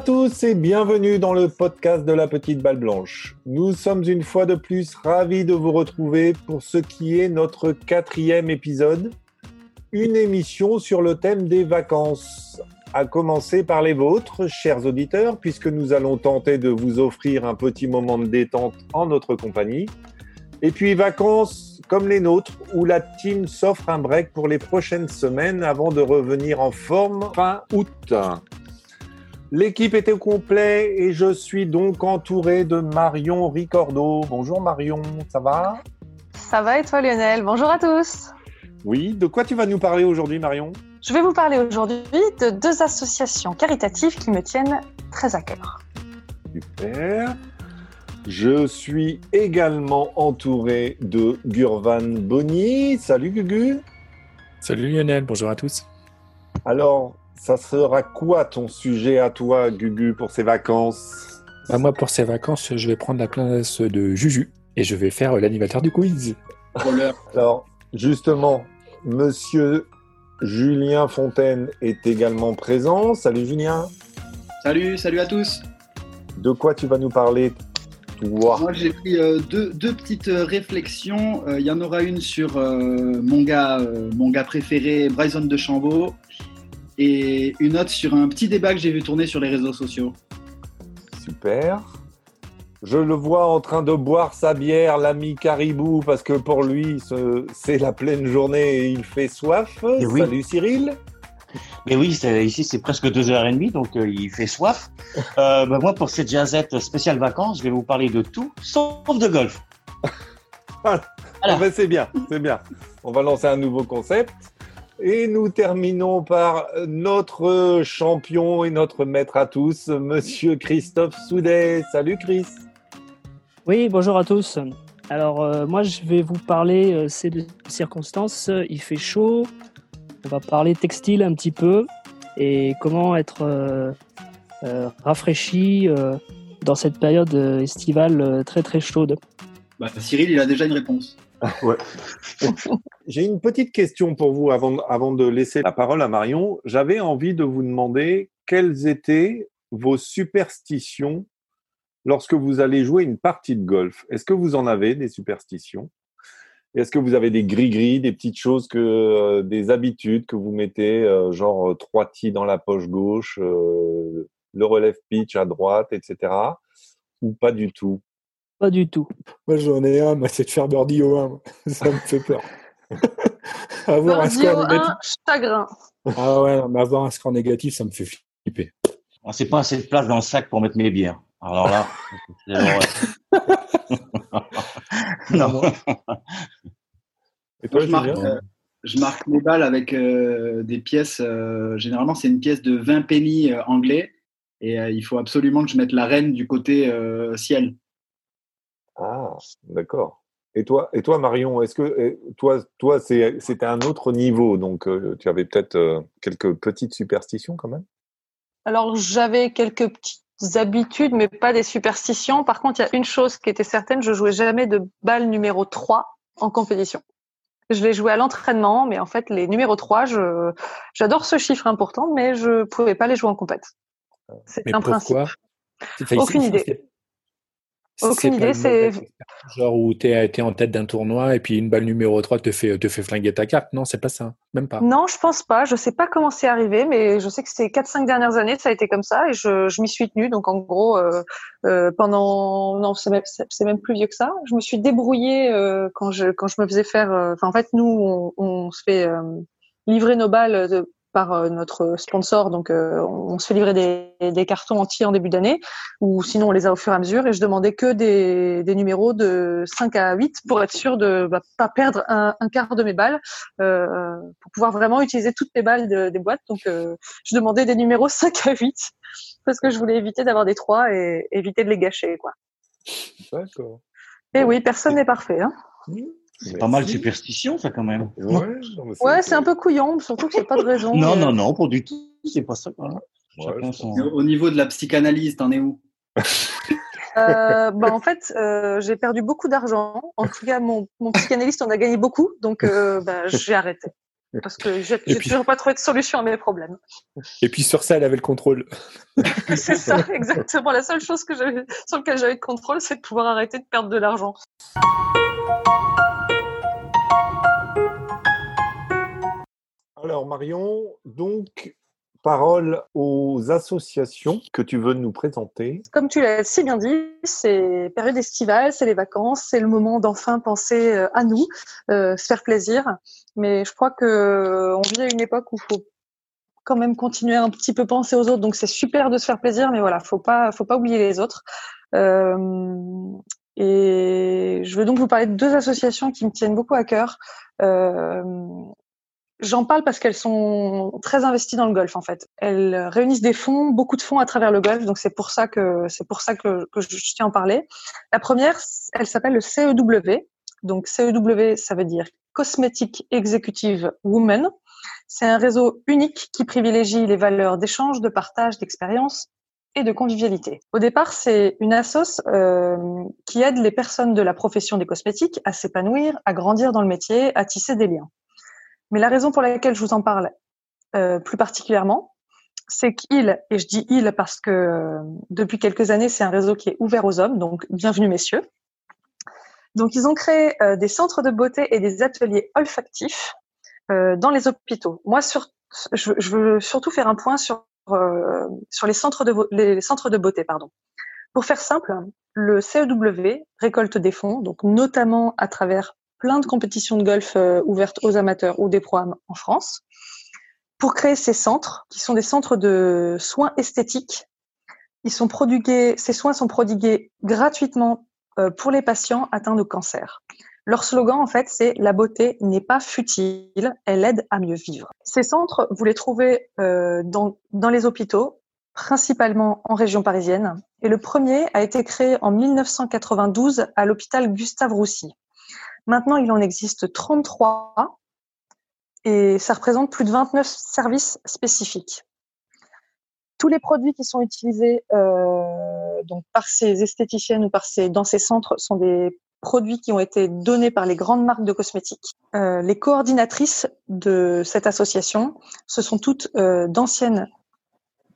à tous et bienvenue dans le podcast de la petite balle blanche. Nous sommes une fois de plus ravis de vous retrouver pour ce qui est notre quatrième épisode, une émission sur le thème des vacances. À commencer par les vôtres, chers auditeurs, puisque nous allons tenter de vous offrir un petit moment de détente en notre compagnie. Et puis vacances comme les nôtres, où la team s'offre un break pour les prochaines semaines avant de revenir en forme fin août. L'équipe était au complet et je suis donc entouré de Marion Ricordo. Bonjour Marion, ça va? Ça va et toi Lionel? Bonjour à tous. Oui, de quoi tu vas nous parler aujourd'hui Marion? Je vais vous parler aujourd'hui de deux associations caritatives qui me tiennent très à cœur. Super. Je suis également entouré de Gurvan Bonny. Salut Gugu. Salut Lionel, bonjour à tous. Alors, ça sera quoi ton sujet à toi, Gugu, pour ces vacances? Bah, Moi, pour ces vacances, je vais prendre la place de Juju et je vais faire l'animateur du quiz. Alors, justement, monsieur Julien Fontaine est également présent. Salut Julien. Salut, salut à tous. De quoi tu vas nous parler moi, j'ai pris euh, deux, deux, petites euh, réflexions. Euh, il y en aura une sur mon, gars, mon gars préféré, Bryson de Chambaud, et une autre sur un petit débat que j'ai vu tourner sur les réseaux sociaux. Super. Je le vois en train de boire sa bière, l'ami Caribou, parce que pour lui, c'est la pleine journée et il fait soif. Salut Cyril. Mais oui, ici c'est presque 2h30, donc euh, il fait soif. Euh, bah, moi, pour cette jazette spéciale vacances, je vais vous parler de tout, sauf de golf. voilà. Ah ben, c'est bien, c'est bien. On va lancer un nouveau concept. Et nous terminons par notre champion et notre maître à tous, Monsieur Christophe Soudet. Salut Chris. Oui, bonjour à tous. Alors euh, moi je vais vous parler, euh, c'est de circonstances, il fait chaud, on va parler textile un petit peu et comment être euh, euh, rafraîchi euh, dans cette période estivale très très chaude. Bah, Cyril, il a déjà une réponse. J'ai une petite question pour vous avant, avant de laisser la parole à Marion. J'avais envie de vous demander quelles étaient vos superstitions lorsque vous allez jouer une partie de golf. Est-ce que vous en avez des superstitions? Est-ce que vous avez des gris-gris, des petites choses, que, euh, des habitudes que vous mettez, euh, genre euh, trois tis dans la poche gauche, le relève pitch à droite, etc. Ou pas du tout? Pas du tout. Moi, j'en ai un, c'est de faire birdie au 1. Ça me fait peur. avoir un score négatif. chagrin. Ah ouais, mais avoir un score négatif, ça me fait flipper. Ah, c'est pas assez de place dans le sac pour mettre mes bières. Alors là, non. Et toi, je, marque, euh, je, marque, mes balles avec euh, des pièces. Euh, généralement, c'est une pièce de 20 pennies anglais. Et il faut absolument que je mette la reine du côté ciel. Ah, d'accord. Et toi, et toi, Marion, est-ce que toi, toi, c'était un autre niveau, donc tu avais peut-être quelques petites superstitions quand même? Alors j'avais quelques petites habitudes, mais pas des superstitions. Par contre, il y a une chose qui était certaine, je jouais jamais de balle numéro 3 en compétition. Je l'ai joué à l'entraînement, mais en fait, les numéros 3, je, j'adore ce chiffre important, mais je pouvais pas les jouer en compète. C'est un principe. Aucune idée. Aucune idée, c'est. Genre où tu es, en tête d'un tournoi et puis une balle numéro 3 te fait, te fait flinguer ta carte. Non, c'est pas ça. Même pas. Non, je pense pas. Je sais pas comment c'est arrivé, mais je sais que ces 4-5 dernières années, ça a été comme ça et je, je m'y suis tenue. Donc en gros, euh, euh, pendant. Non, c'est même, même, plus vieux que ça. Je me suis débrouillée euh, quand, je, quand je me faisais faire. Euh, enfin, en fait, nous, on, on se fait euh, livrer nos balles de, par euh, notre sponsor. Donc, euh, on se fait livrer des, des cartons entiers en début d'année, ou sinon on les a au fur et à mesure. Et je demandais que des, des numéros de 5 à 8 pour être sûr de bah, pas perdre un, un, quart de mes balles, euh, pour pouvoir vraiment utiliser toutes mes balles de, des boîtes. Donc, euh, je demandais des numéros 5 à 8 parce que je voulais éviter d'avoir des 3 et éviter de les gâcher. quoi. D'accord. Et oui, personne n'est parfait. Hein. C'est pas mal de superstition, ça, quand même. Ouais, c'est un peu couillon, surtout que c'est pas de raison. non, non, non, pas du tout. C'est pas ça, Au niveau de la psychanalyse, t'en es où? Euh, bah, en fait, euh, j'ai perdu beaucoup d'argent. En tout cas, mon, mon psychanalyste en a gagné beaucoup, donc euh, bah, j'ai arrêté. parce que j'ai toujours pas trouvé de solution à mes problèmes. Et puis sur ça, elle avait le contrôle. c'est ça, exactement. La seule chose que sur laquelle j'avais le contrôle, c'est de pouvoir arrêter de perdre de l'argent. Alors Marion, donc parole aux associations que tu veux nous présenter. Comme tu l'as si bien dit, c'est période estivale, c'est les vacances, c'est le moment d'enfin penser euh, à nous, euh, se faire plaisir. Mais je crois que euh, on vit à une époque où il faut quand même continuer un petit peu penser aux autres. Donc c'est super de se faire plaisir, mais voilà, faut pas, faut pas oublier les autres. Et je veux donc vous parler de deux associations qui me tiennent beaucoup à cœur. J'en parle parce qu'elles sont très investies dans le golf en fait. Elles réunissent des fonds, beaucoup de fonds à travers le golf, donc c'est pour ça que c'est pour ça que, je tiens à en parler. La première, elle s'appelle le CEW. Donc CEW, ça veut dire Cosmetic Executive Women. C'est un réseau unique qui privilégie les valeurs d'échange, de partage, d'expérience et de convivialité. Au départ, c'est une assoce euh, qui aide les personnes de la profession des cosmétiques à s'épanouir, à grandir dans le métier, à tisser des liens. Mais la raison pour laquelle je vous en parle euh, plus particulièrement, c'est qu'il, et je dis il parce que euh, depuis quelques années, c'est un réseau qui est ouvert aux hommes, donc bienvenue messieurs. Donc ils ont créé euh, des centres de beauté et des ateliers olfactifs dans les hôpitaux. Moi, sur, je, je, veux surtout faire un point sur, sur les, centres de, les centres de beauté. Pardon. Pour faire simple, le CEW récolte des fonds, donc notamment à travers plein de compétitions de golf euh, ouvertes aux amateurs ou des programmes en France pour créer ces centres qui sont des centres de soins esthétiques. Ils sont prodigués, ces soins sont prodigués gratuitement euh, pour les patients atteints de cancer. Leur slogan, en fait, c'est la beauté n'est pas futile, elle aide à mieux vivre. Ces centres, vous les trouvez euh, dans, dans les hôpitaux, principalement en région parisienne. Et le premier a été créé en 1992 à l'hôpital Gustave Roussy. Maintenant, il en existe 33 et ça représente plus de 29 services spécifiques. Tous les produits qui sont utilisés euh, donc par ces esthéticiennes ou par ces, dans ces centres sont des produits qui ont été donnés par les grandes marques de cosmétiques. Euh, les coordinatrices de cette association, ce sont toutes euh, d'anciennes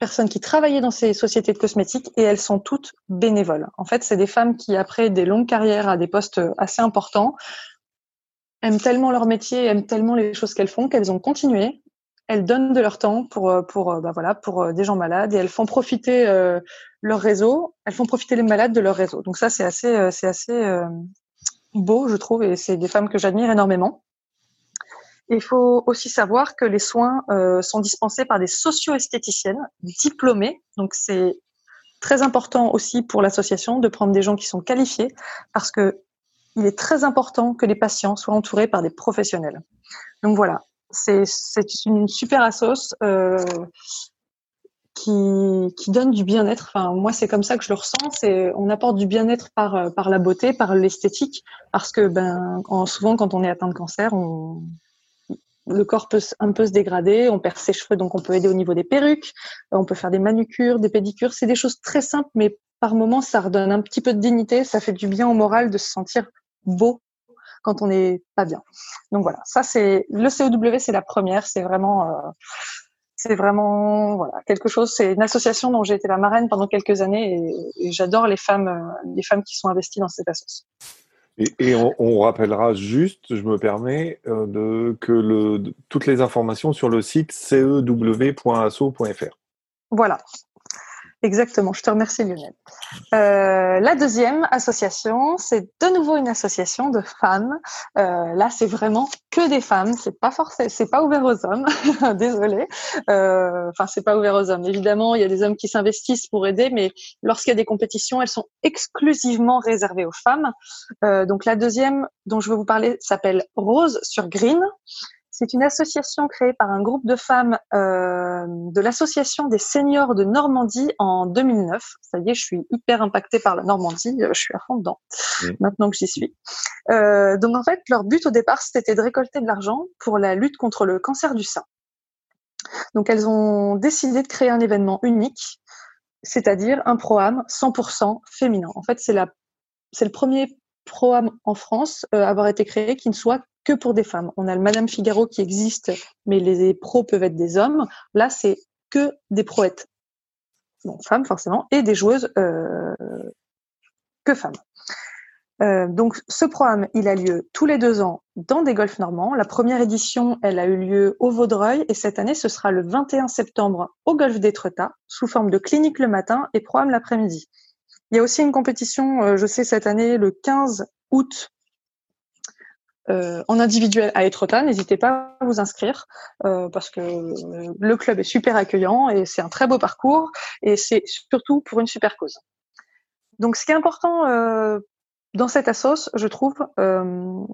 personnes qui travaillaient dans ces sociétés de cosmétiques et elles sont toutes bénévoles. En fait, c'est des femmes qui, après des longues carrières à des postes assez importants, aiment tellement leur métier, aiment tellement les choses qu'elles font qu'elles ont continué. Elles donnent de leur temps pour pour bah voilà pour des gens malades et elles font profiter euh, leur réseau. Elles font profiter les malades de leur réseau. Donc ça c'est assez euh, assez euh, beau je trouve et c'est des femmes que j'admire énormément. Il faut aussi savoir que les soins euh, sont dispensés par des socio-esthéticiennes diplômées. Donc c'est très important aussi pour l'association de prendre des gens qui sont qualifiés parce que il est très important que les patients soient entourés par des professionnels. Donc voilà, c'est une super assoce euh, qui, qui donne du bien-être. Enfin, moi, c'est comme ça que je le ressens. On apporte du bien-être par par la beauté, par l'esthétique, parce que ben souvent quand on est atteint de cancer, on le corps peut un peu se dégrader, on perd ses cheveux, donc on peut aider au niveau des perruques, on peut faire des manucures, des pédicures, c'est des choses très simples, mais par moments, ça redonne un petit peu de dignité, ça fait du bien au moral de se sentir beau quand on n'est pas bien. Donc voilà, ça c'est le COW, c'est la première, c'est vraiment, euh, c'est vraiment voilà quelque chose. C'est une association dont j'ai été la marraine pendant quelques années et, j'adore les femmes, euh, les femmes qui sont investies dans cette association. Et, on, rappellera juste, je me permets, euh, de, que le, toutes les informations sur le site cew.asso.fr. Voilà, Exactement, je te remercie Lionel. Euh, la deuxième association, c'est de nouveau une association de femmes. Euh, là, c'est vraiment que des femmes. C'est pas forcément, c'est pas ouvert aux hommes. Désolée. Euh, enfin, c'est pas ouvert aux hommes. Évidemment, il y a des hommes qui s'investissent pour aider, mais lorsqu'il y a des compétitions, elles sont exclusivement réservées aux femmes. Euh, donc la deuxième dont je veux vous parler s'appelle Rose sur Green. C'est une association créée par un groupe de femmes euh, de l'association des seniors de Normandie en 2009. Ça y est, je suis hyper impactée par la Normandie, euh, je suis à fond dedans maintenant que j'y suis. Euh, donc en fait, leur but au départ, c'était de récolter de l'argent pour la lutte contre le cancer du sein. Donc elles ont décidé de créer un événement unique, c'est-à-dire un programme 100% féminin. En fait, c'est la c'est le premier programme en France à avoir été créé qui ne soit que pour des femmes. On a le Madame Figaro qui existe, mais les pros peuvent être des hommes. Là, c'est que des proètes, bon, femmes forcément, et des joueuses euh, que femmes. Euh, donc, ce programme, il a lieu tous les deux ans dans des golfs normands. La première édition, elle a eu lieu au Vaudreuil et cette année, ce sera le 21 septembre au golf d'Étretat, sous forme de clinique le matin et programme l'après-midi. Il y a aussi une compétition, euh, je sais, cette année, le 15 août, euh, en individuel à Étretat. N'hésitez pas à vous inscrire parce que le club est super accueillant et c'est un très beau parcours et c'est surtout pour une super cause. Donc, ce qui est important dans cette assos, je trouve, euh,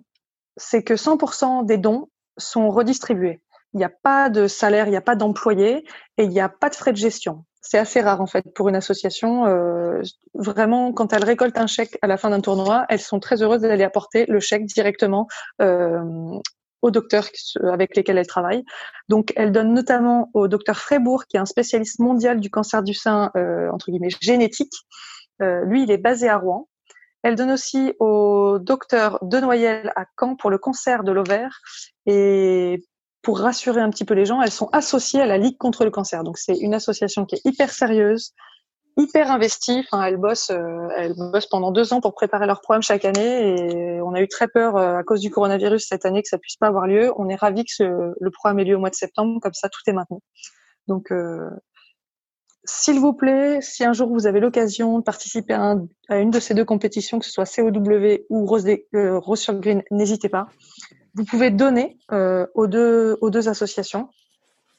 c'est que 100% des dons sont redistribués. Il n'y a pas de salaire, il n'y a pas d'employé et il n'y a pas de frais de gestion. C'est assez rare en fait pour une association. Euh, vraiment, quand elles récoltent un chèque à la fin d'un tournoi, elles sont très heureuses d'aller apporter le chèque directement euh, aux docteurs avec lesquels elles travaillent. Donc, elles donnent notamment au docteur Frébourg, qui est un spécialiste mondial du cancer du sein, euh, entre guillemets, génétique. Euh, lui, il est basé à Rouen. Elle donne aussi au docteur Denoyel à Caen pour le cancer de l'ovaire. Et pour rassurer un petit peu les gens, elles sont associées à la Ligue contre le cancer. Donc c'est une association qui est hyper sérieuse, hyper investie. Enfin, elles bossent, euh, elles bossent pendant deux ans pour préparer leur programme chaque année. Et on a eu très peur euh, à cause du coronavirus cette année que ça puisse pas avoir lieu. On est ravis que le programme ait lieu au mois de septembre. Comme ça, tout est maintenu. Donc euh, s'il vous plaît, si un jour vous avez l'occasion de participer à, une de ces deux compétitions, que ce soit COW ou Rose, euh, Rose sur Green, n'hésitez pas. Vous pouvez donner euh, aux, deux, aux deux associations.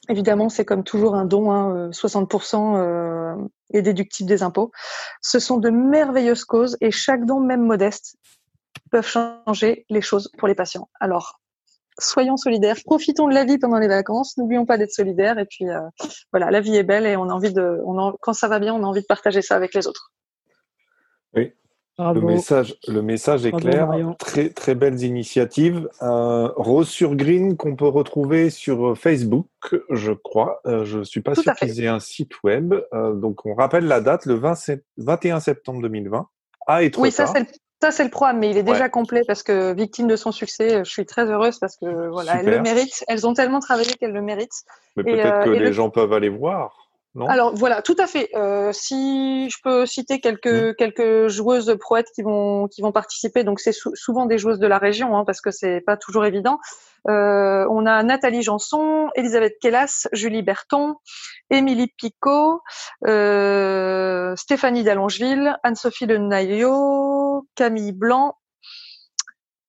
Évidemment, c'est comme toujours un don, hein, 60% euh, est déductible des impôts. Ce sont de merveilleuses causes et chaque don, même modeste, peuvent changer les choses pour les patients. Alors, soyons solidaires, profitons de la vie pendant les vacances, n'oublions pas d'être solidaires et puis euh, voilà, la vie est belle et on a envie de, on quand ça va bien, on a envie de partager ça avec les autres. Oui. Le message, le message est clair. Très, très belles initiatives. Euh, Rose sur Green qu'on peut retrouver sur Facebook, je crois. Euh, je ne suis pas sûr qu'ils aient un site web. donc, on rappelle la date, le 21 septembre 2020. Ah, et Oui, ça, c'est ça, c'est le programme, mais il est déjà complet parce que victime de son succès, je suis très heureuse parce que voilà, elles le méritent. Elles ont tellement travaillé qu'elles le méritent. Mais peut-être euh, que les gens peuvent aller voir. Non Alors voilà, tout à fait. Euh, si je peux citer quelques quelques joueuses proètes qui vont qui vont participer, donc c'est souvent des joueuses de la région, hein, parce que c'est pas toujours évident. Euh, on a Nathalie Janson, Elisabeth Kellas, Julie Berton, Émilie Picot, euh, Stéphanie Dallongeville, Anne-Sophie Le Naillot, Camille Blanc.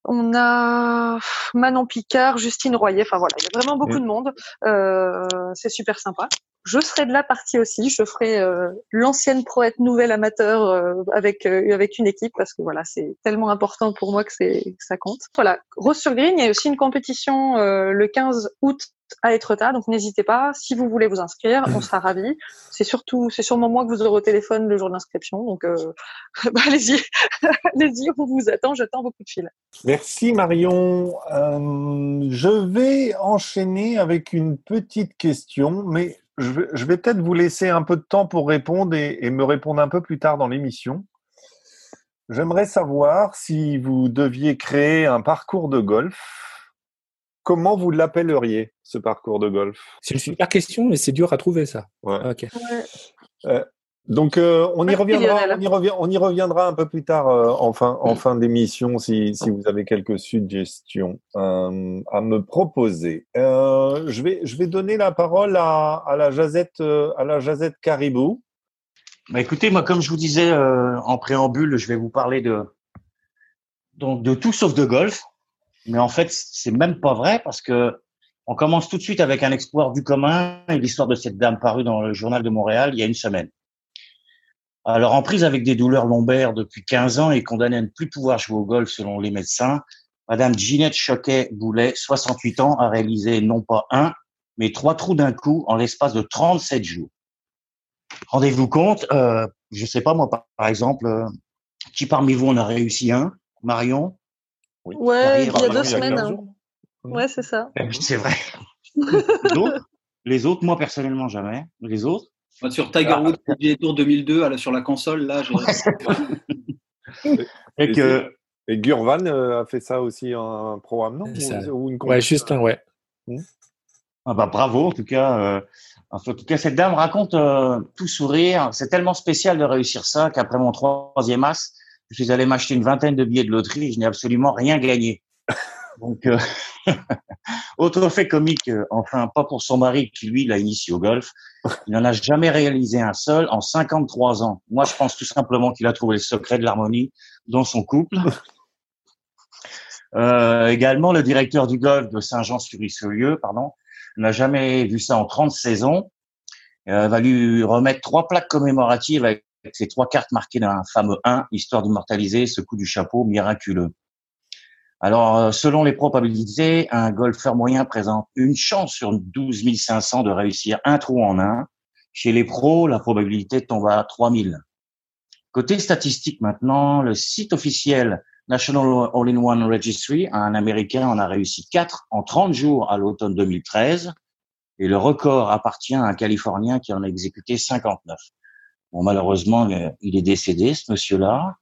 On a Manon Picard, Justine Royer. Enfin voilà, il y a vraiment beaucoup de monde. Euh, c'est super sympa. Je serai de la partie aussi. Je ferai euh, l'ancienne proète nouvelle amateur euh, avec euh, avec une équipe parce que voilà, c'est tellement important pour moi que c'est ça compte. Voilà, Rose sur Green, il y a aussi une compétition le 15 août à Etretat, donc n'hésitez pas. Si vous voulez vous inscrire, on sera ravis. C'est surtout, c'est sûrement moi que vous aurez au téléphone le jour de l'inscription, donc bah, allez-y, allez-y, on vous attend. J'attends beaucoup de fils. Merci Marion. je vais enchaîner avec une petite question, mais je vais, peut-être vous laisser un peu de temps pour répondre et, me répondre un peu plus tard dans l'émission. J'aimerais savoir si vous deviez créer un parcours de golf, comment vous l'appelleriez, ce parcours de golf? C'est une super question, mais c'est dur à trouver ça. Ouais. Euh, donc euh, on, y reviendra, on, y revient, on y reviendra un peu plus tard euh, en fin, en fin d'émission si, si, vous avez quelques suggestions euh, à me proposer. Euh, je, vais, je vais donner la parole à, à la Jazette à la Jazette Caribou. Bah écoutez, moi comme je vous disais en préambule, je vais vous parler de donc de tout sauf de golf. Mais en fait, c'est même pas vrai parce que on commence tout de suite avec un exploit du commun et l'histoire de cette dame parue dans le journal de Montréal il y a une semaine. Alors, en prise avec des douleurs lombaires depuis 15 ans et condamnée à ne plus pouvoir jouer au golf selon les médecins, Madame Ginette Choquet-Boulet, 68 ans, a réalisé non pas un, mais trois trous d'un coup en l'espace de 37 jours. Rendez-vous compte, euh, je sais pas moi, par, exemple, euh, qui parmi vous en a réussi un? Marion? Oui. Ouais, il y a deux semaines. Hein. Ouais, c'est ça. Eh c'est vrai. les autres, moi personnellement jamais. Les autres? Sur Tiger ah. Woods PGA Tour 2002 sur la console, là, et que Et Gurvan a fait ça aussi un programme, non? Ou, une Ouais, juste un, ouais. Hmm? Ah bah bravo en tout cas. en tout cas, cette dame raconte tout sourire. C'est tellement spécial de réussir ça qu'après mon troisième as, je suis allé m'acheter une vingtaine de billets de loterie et je n'ai absolument rien gagné. Donc, euh, autre fait comique, euh, enfin, pas pour son mari qui, lui, l'a initié au golf. Il n'en a jamais réalisé un seul en 53 ans. Moi, je pense tout simplement qu'il a trouvé le secret de l'harmonie dans son couple. Euh, également, le directeur du golf de Saint-Jean-sur-Richelieu, pardon, n'a jamais vu ça en 30 saisons. Euh, va lui remettre trois plaques commémoratives avec ces trois cartes marquées d'un fameux 1, histoire d'immortaliser ce coup du chapeau miraculeux. Alors, euh, selon les probabilités, un golfeur moyen présente une chance sur 12 500 de réussir un trou en un. Chez les pros, la probabilité tombe à 3000. Côté statistique maintenant, le site officiel National All-in-One Registry, un Américain en a réussi 4 en 30 jours à l'automne 2013, et le record appartient à un Californien qui en a exécuté 59. Bon, malheureusement, il est décédé, ce monsieur-là.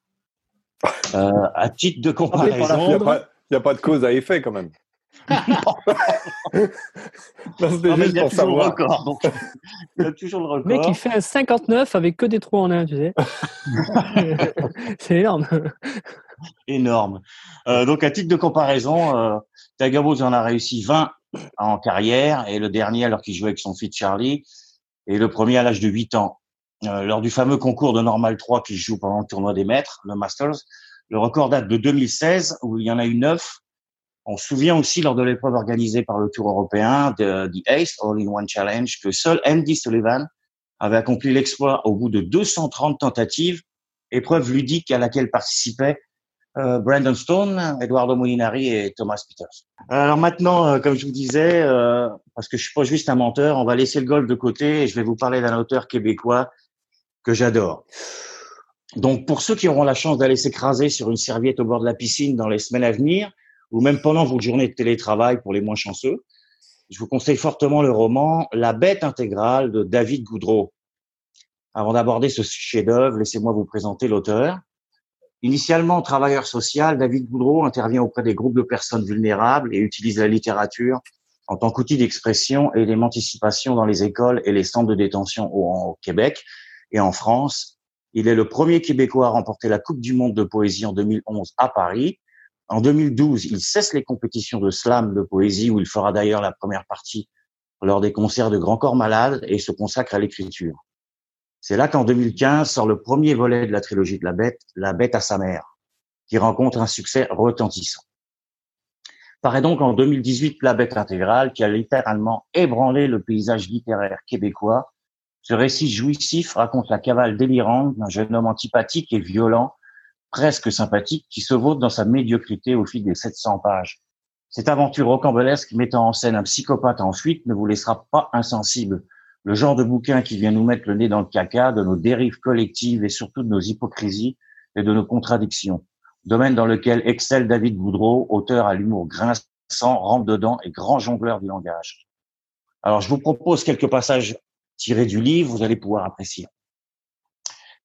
Euh, à titre de comparaison, il n'y a pas de cause à effet quand même. non, il, a toujours le record, donc, il a toujours le record. Le mec, il fait un 59 avec que des trous en un, tu sais. c'est énorme. Énorme. Euh, donc, à titre de comparaison, euh, Tiger Woods en a réussi 20 en carrière et le dernier alors qu'il jouait avec son fils Charlie et le premier à l'âge de 8 ans. Euh, lors du fameux concours de Normal 3 qui joue pendant le tournoi des maîtres, le Masters, le record date de 2016 où il y en a eu neuf. On se souvient aussi lors de l'épreuve organisée par le Tour européen de The Ace All-in-One Challenge que seul Andy Sullivan avait accompli l'exploit au bout de 230 tentatives, épreuve ludique à laquelle participaient euh, Brandon Stone, Eduardo Molinari et Thomas Peters. Alors maintenant, euh, comme je vous disais, euh, parce que je suis pas juste un menteur, on va laisser le golf de côté et je vais vous parler d'un auteur québécois que j'adore. Donc, pour ceux qui auront la chance d'aller s'écraser sur une serviette au bord de la piscine dans les semaines à venir, ou même pendant votre journée de télétravail pour les moins chanceux, je vous conseille fortement le roman La bête intégrale de David Goudreau. Avant d'aborder ce chef-d'œuvre, laissez-moi vous présenter l'auteur. Initialement travailleur social, David Goudreau intervient auprès des groupes de personnes vulnérables et utilise la littérature en tant qu'outil d'expression et d'émancipation dans les écoles et les centres de détention au Québec et en France il est le premier Québécois à remporter la Coupe du Monde de poésie en 2011 à Paris. En 2012, il cesse les compétitions de slam de poésie, où il fera d'ailleurs la première partie lors des concerts de Grand Corps Malade et se consacre à l'écriture. C'est là qu'en 2015 sort le premier volet de la trilogie de la bête, La bête à sa mère, qui rencontre un succès retentissant. Paraît donc en 2018 La bête intégrale, qui a littéralement ébranlé le paysage littéraire québécois ce récit jouissif raconte la cavale délirante d'un jeune homme antipathique et violent, presque sympathique, qui se vaut dans sa médiocrité au fil des 700 pages. Cette aventure rocambolesque mettant en scène un psychopathe en fuite ne vous laissera pas insensible. Le genre de bouquin qui vient nous mettre le nez dans le caca de nos dérives collectives et surtout de nos hypocrisies et de nos contradictions. Domaine dans lequel excelle David Boudreau, auteur à l'humour grinçant, rentre dedans et grand jongleur du langage. Alors, je vous propose quelques passages tiré du livre, vous allez pouvoir apprécier.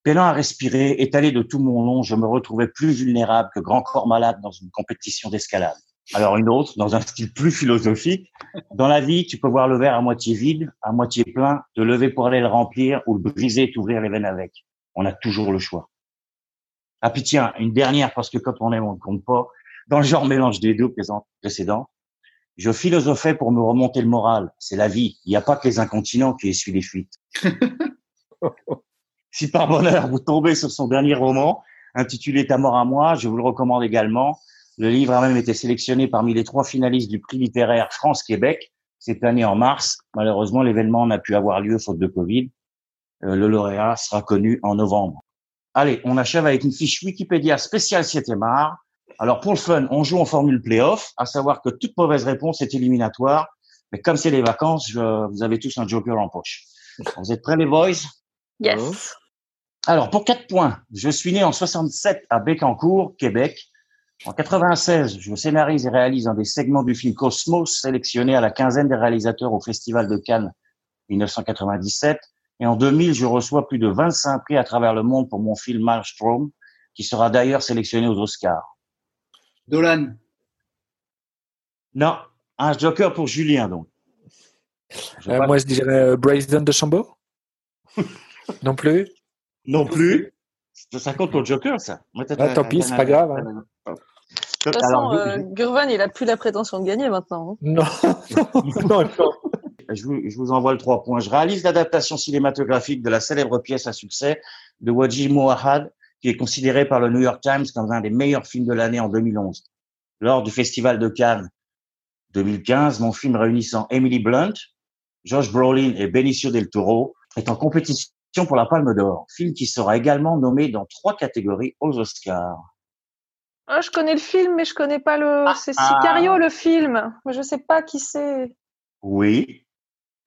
Peinant à respirer, étalé de tout mon long, je me retrouvais plus vulnérable que grand corps malade dans une compétition d'escalade. Alors une autre, dans un style plus philosophique. Dans la vie, tu peux voir le verre à moitié vide, à moitié plein, te lever pour aller le remplir ou le briser et t'ouvrir les veines avec. On a toujours le choix. Ah puis tiens, une dernière, parce que quand on aime, on ne compte pas. Dans le genre mélange des deux précédents, je philosophais pour me remonter le moral. C'est la vie. Il n'y a pas que les incontinents qui essuient les fuites. si par bonheur vous tombez sur son dernier roman, intitulé Ta mort à moi, je vous le recommande également. Le livre a même été sélectionné parmi les trois finalistes du prix littéraire France-Québec cette année en mars. Malheureusement, l'événement n'a pu avoir lieu faute de Covid. Euh, le lauréat sera connu en novembre. Allez, on achève avec une fiche Wikipédia spéciale 7 art alors pour le fun, on joue en formule playoff, à savoir que toute mauvaise réponse est éliminatoire. Mais comme c'est les vacances, vous avez tous un joker en poche. Vous êtes prêts les boys? Yes. Alors pour quatre points, je suis né en 67 à Bécancour, Québec. En 96, je scénarise et réalise un des segments du film Cosmos, sélectionné à la quinzaine des réalisateurs au Festival de Cannes 1997. Et en 2000, je reçois plus de 25 prix à travers le monde pour mon film Maelstrom, qui sera d'ailleurs sélectionné aux Oscars. Dolan. Non, un joker pour Julien, donc. Euh, moi, je dirais euh, Bryson de Chambaud. non plus Non plus. Ça compte pour le joker, ça. Ah, tant pis, c'est pas grave. Hein. De toute façon, euh, Gurvan, il a plus la prétention de gagner maintenant. Hein. Non, non, non. Je vous, je vous, envoie le trois points. Je réalise l'adaptation cinématographique de la célèbre pièce à succès de Wajid Mouahad, qui est considéré par le New York Times comme un des meilleurs films de l'année en 2011. Lors du Festival de Cannes 2015, mon film réunissant Emily Blunt, Josh Brolin et Benicio del Toro est en compétition pour la Palme d'Or, film qui sera également nommé dans trois catégories aux Oscars. Ah, je connais le film, mais je connais pas le. Ah, c'est Sicario ah. le film. Mais je sais pas qui c'est. Oui,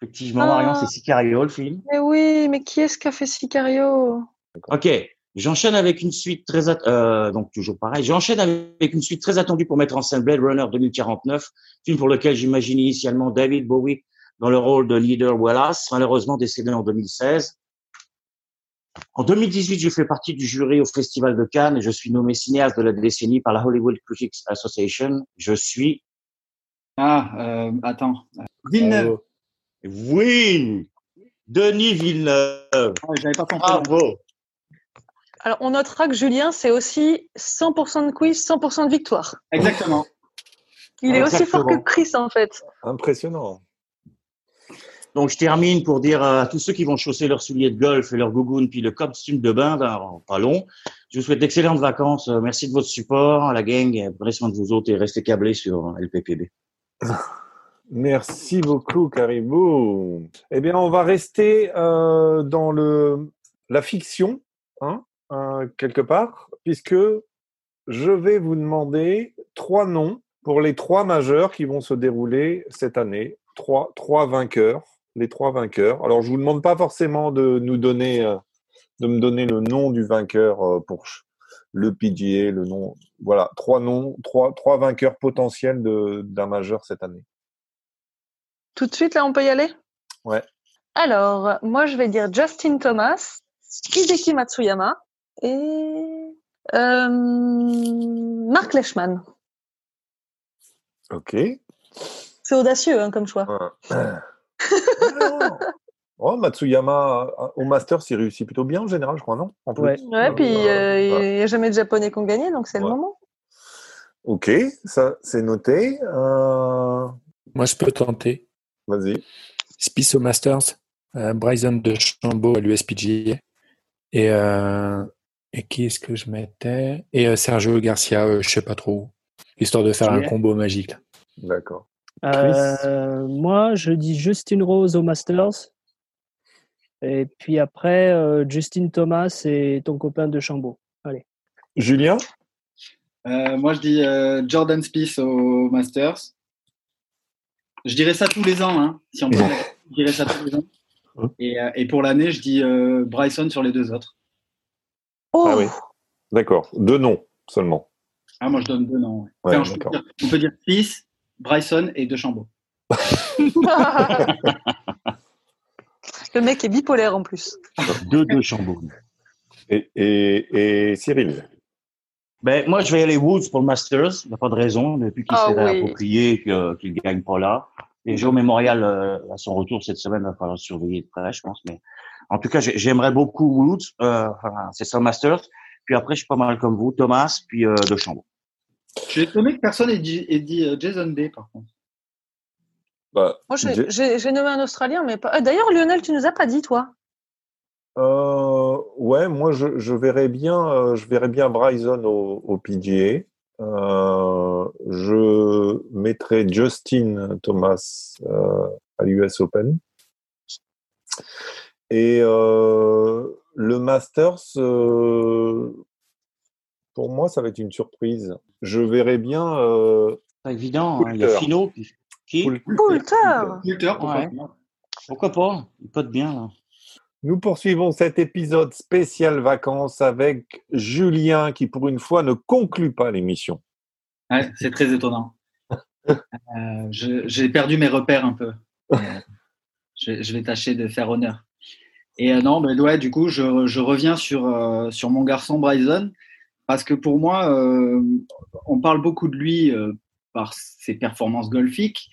effectivement, Marion, c'est Sicario le film. Mais oui, mais qui est-ce qui a fait Sicario? Ok, j'enchaîne avec une suite très euh, donc toujours pareil. J'enchaîne avec une suite très attendue pour mettre en scène Blade Runner 2049, film pour lequel j'imagine initialement David Bowie dans le rôle de leader Wallace, malheureusement décédé en 2016. En 2018, je fais partie du jury au Festival de Cannes et je suis nommé cinéaste de la décennie par la Hollywood Critics Association. Je suis... Ah, euh, attends. Villeneuve. oui Denis Villeneuve. J'avais pas compris. Bravo Alors, on notera que Julien, c'est aussi 100% de quiz, 100% de victoire. Exactement. Il est aussi fort que Chris, en fait. Impressionnant. Donc, je termine pour dire à tous ceux qui vont chausser leurs souliers de golf et leur gougoune, puis le costume de bain, ben, pas long. Je vous souhaite d'excellentes vacances. Merci de votre support, la gang. Prenez soin de vous autres et restez câblés sur LPPB. Merci beaucoup, Caribou. Eh bien, on va rester euh, dans le, la fiction, hein, euh, quelque part, puisque je vais vous demander trois noms pour les trois majeurs qui vont se dérouler cette année. Trois, trois vainqueurs les trois vainqueurs. Alors, je vous demande pas forcément de nous donner, euh, de me donner le nom du vainqueur euh, pour le PGA, le nom. Voilà, trois noms, trois, trois vainqueurs potentiels d'un majeur cette année. Tout de suite, là, on peut y aller? Ouais. Alors, moi, je vais dire Justin Thomas, Hideki Matsuyama et euh, Mark Leishman. Ok. C'est audacieux hein, comme choix. oh, Matsuyama au Master, il réussit plutôt bien en général, je crois, non? En plus. Ouais. puis euh, euh, il n'y a jamais de Japonais qui ont gagné, donc c'est le moment. Ok, ça c'est noté. Euh, Moi, je peux tenter. Vas-y. Spice au Masters, Bryson de Chambaud à l'USPGA. Et, et qui est-ce que je mettais? Et Sergio Garcia, je sais pas trop. Histoire de faire un combo magique. D'accord. Euh, moi, je dis Justin Rose au Masters. Et puis après, euh, Justin Thomas et ton copain de Chambaud. Allez. Julien? Euh, Moi, je dis Jordan Spieth au Masters. Je dirais ça tous les ans, hein, si on peut. je dirais ça tous les ans. Et, et pour l'année, je dis Bryson sur les deux autres. Oh ah oui. D'accord. Deux noms seulement. Ah, moi, je donne deux noms. on, peut dire, on peut dire Spieth Bryson et Dechambeau. Le mec est bipolaire en plus. Deux Dechambeau. Et, et, et Cyril? Ben, moi, je vais aller Woods pour le Masters. Il n'y a pas de raison, depuis qu'il ah s'est approprié qu'il ne gagne pas là. Et Joe Memorial, euh, à son retour cette semaine, il va falloir surveiller de près, je pense. Mais en tout cas, j'aimerais beaucoup Woods. Euh, c'est ça, Masters. Puis après, je suis pas mal comme vous, Thomas, puis euh, Dechambeau. Je suis étonné que personne ait dit, dit euh, Jason Day, par contre. Bah, Moi, j'ai nommé un Australien, mais pas. D'ailleurs, Lionel, tu nous as pas dit, toi? Euh, Ouais, moi, je, je verrais bien, euh, je verrais bien Bryson au, au PGA. Euh, je mettrais Justin Thomas à l'US Open. Et le Masters, pour moi, ça va être une surprise. Je verrai bien. Euh, pas évident, hein, il y a Fino qui? Poulter pourquoi pas? Il pote bien là. Nous poursuivons cet épisode spécial vacances avec Julien qui, pour une fois, ne conclut pas l'émission. Ouais, c'est très étonnant. Euh, j'ai perdu mes repères un peu. Euh, je, vais tâcher de faire honneur. Et non, mais ouais, du coup, je, je reviens sur, sur mon garçon Bryson parce que pour moi, euh, on parle beaucoup de lui euh, par ses performances golfiques,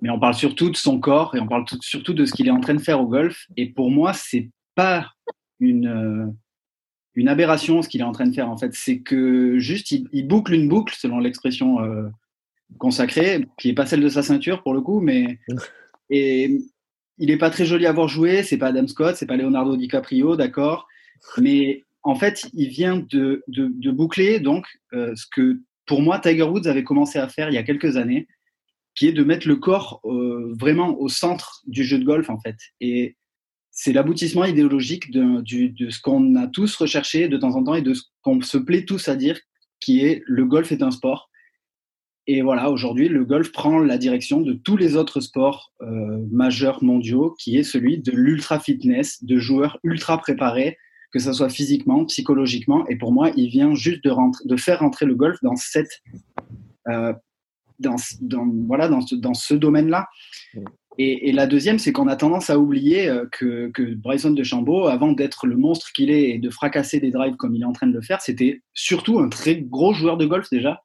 mais on parle surtout de son corps et on parle surtout de ce qu'il est en train de faire au golf. Et pour moi, c'est pas une, euh, une aberration ce qu'il est en train de faire en fait. C'est que juste il, boucle une boucle, selon l'expression consacrée, qui est pas celle de sa ceinture pour le coup, mais et il est pas très joli à voir jouer. C'est pas Adam Scott, c'est pas Leonardo DiCaprio, d'accord, mais en fait, il vient de, de, boucler donc euh, ce que pour moi Tiger Woods avait commencé à faire il y a quelques années, qui est de mettre le corps euh, vraiment au centre du jeu de golf en fait. Et c'est l'aboutissement idéologique de, de ce qu'on a tous recherché de temps en temps et de ce qu'on se plaît tous à dire, qui est le golf est un sport. Et voilà, aujourd'hui, le golf prend la direction de tous les autres sports euh, majeurs mondiaux, qui est celui de l'ultra fitness, de joueurs ultra préparés, que ce soit physiquement, psychologiquement. Et pour moi, il vient juste de, faire rentrer le golf dans cette, euh, dans, voilà, dans ce, dans ce domaine-là. Et, et, la deuxième, c'est qu'on a tendance à oublier euh, que, que Bryson DeChambeau, avant d'être le monstre qu'il est et de fracasser des drives comme il est en train de le faire, c'était surtout un très gros joueur de golf déjà.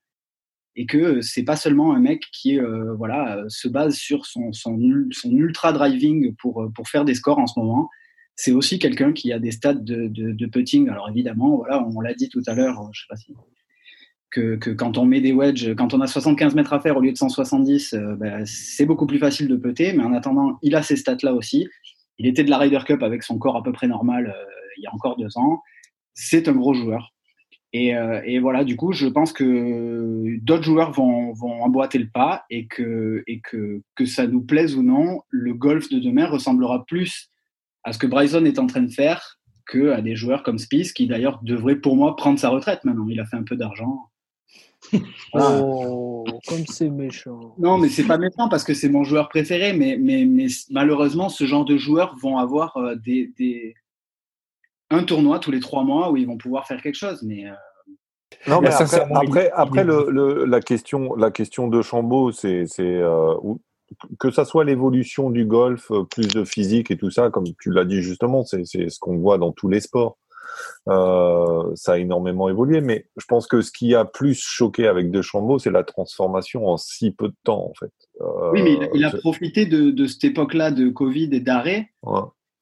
Et que c'est pas seulement un mec qui euh, voilà, se base sur son, son, ultra driving pour, pour faire des scores en ce moment, c'est aussi quelqu'un qui a des stades de, de, putting. Alors évidemment, voilà, on l'a dit tout à l'heure, je sais pas si que, que, quand on met des wedges, quand on a 75 mètres à faire au lieu de 170, euh, ben, c'est beaucoup plus facile de putter. Mais en attendant, il a ces stats-là aussi. Il était de la Ryder Cup avec son corps à peu près normal euh, il y a encore deux ans. C'est un gros joueur. Et, euh, et, voilà, du coup, je pense que d'autres joueurs vont, vont emboîter le pas et que, et que, que ça nous plaise ou non, le golf de demain ressemblera plus à ce que Bryson est en train de faire que à des joueurs comme Spieth, qui d'ailleurs devrait pour moi prendre sa retraite maintenant. Il a fait un peu d'argent. oh, comme c'est méchant. Non, mais c'est pas méchant parce que c'est mon joueur préféré, mais, mais, mais, malheureusement, ce genre de joueurs vont avoir euh, des, des, un tournoi tous les trois mois où ils vont pouvoir faire quelque chose. Mais, euh, Non, mais après, après, le, la, question, la question de Chambaud, c'est euh, que ça soit l'évolution du golf, euh, plus de physique et tout ça, comme tu l'as dit justement, c'est ce qu'on voit dans tous les sports. Euh, ça a énormément évolué, mais je pense que ce qui a plus choqué avec DeChambeau, c'est la transformation en si peu de temps, en fait. Euh, oui, mais il a, profité de, de cette époque-là de Covid et d'arrêt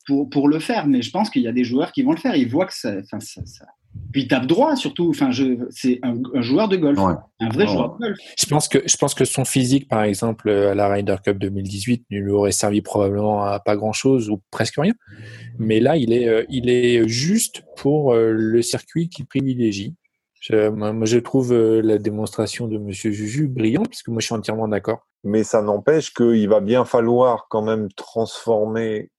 pour, pour le faire, mais je pense qu'il y a des joueurs qui vont le faire. Ils voient que ça, ça, ça, puis il tape droit surtout. Enfin, je, c'est un, joueur de golf, un vrai joueur de golf. Je pense que je pense que son physique, par exemple, à la Ryder Cup 2018, ne lui aurait servi probablement à pas grand chose ou presque rien. Mais là, il est euh, il est juste pour euh, le circuit qu'il privilégie. Je, moi, je trouve euh, la démonstration de Monsieur Juju brillante, puisque moi, je suis entièrement d'accord. Mais ça n'empêche qu'il va bien falloir quand même transformer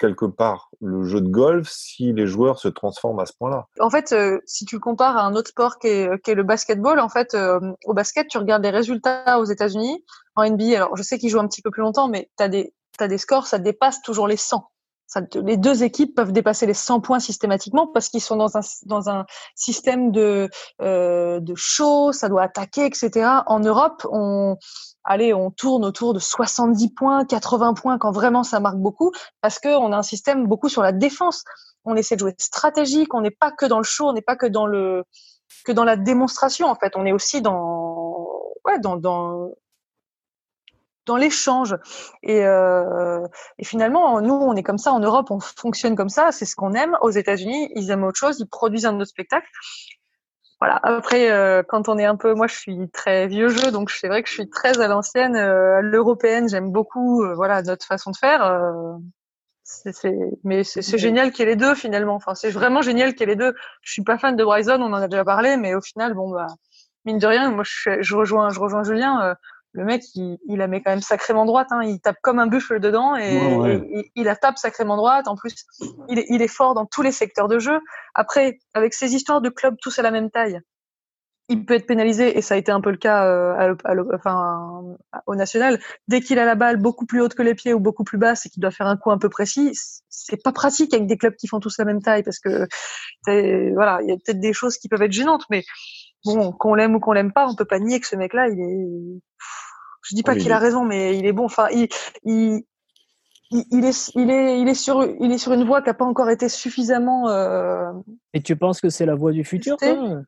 quelque part le jeu de golf si les joueurs se transforment à ce point-là. En fait, euh, si tu compares à un autre sport qui est, le basketball, en fait, euh, au basket, tu regardes les résultats aux États-Unis, en NBA. Alors, je sais qu'ils jouent un petit peu plus longtemps, mais tu des, as des scores, ça dépasse toujours les 100. Ça, les deux équipes peuvent dépasser les 100 points systématiquement parce qu'ils sont dans un, dans un système de, euh, de show, ça doit attaquer, etc. En Europe, on, allez, on tourne autour de 70 points, 80 points quand vraiment ça marque beaucoup, parce qu'on a un système beaucoup sur la défense. On essaie de jouer stratégique, on n'est pas que dans le show, on n'est pas que dans le que dans la démonstration en fait, on est aussi dans ouais, dans, dans dans l'échange. Et, euh, et, finalement, nous, on est comme ça en Europe, on fonctionne comme ça, c'est ce qu'on aime. Aux États-Unis, ils aiment autre chose, ils produisent un autre spectacle voilà. Après, euh, quand on est un peu, moi, je suis très vieux jeu, donc c'est vrai que je suis très à l'ancienne. Euh, l'européenne, j'aime beaucoup, euh, voilà, notre façon de faire. c'est, mais c'est, génial qu'il y ait les deux finalement. Enfin, c'est vraiment génial qu'il y ait les deux. Je suis pas fan de Bryson, on en a déjà parlé, mais au final, bon, bah, mine de rien, moi, je rejoins, je rejoins Julien le mec, il, il, la met quand même sacrément droite. Hein. Il tape comme un buffle dedans et, il la tape sacrément droite. En plus, il est, il est, fort dans tous les secteurs de jeu. Après, avec ces histoires de clubs tous à la même taille, il peut être pénalisé et ça a été un peu le cas euh, à, enfin, au national. Dès qu'il a la balle beaucoup plus haute que les pieds ou beaucoup plus basse et qu'il doit faire un coup un peu précis, c'est pas pratique avec des clubs qui font tous la même taille parce que voilà, il y a peut-être des choses qui peuvent être gênantes, mais bon, qu'on l'aime ou qu'on l'aime pas, on peut pas nier que ce mec-là, il est. Je dis pas qu'il a raison, mais il est bon. Enfin, il, il, il, est, il est, il est sur, il est sur une voie qui a pas encore été suffisamment. Euh... Et tu penses que c'est la voie du futur, toi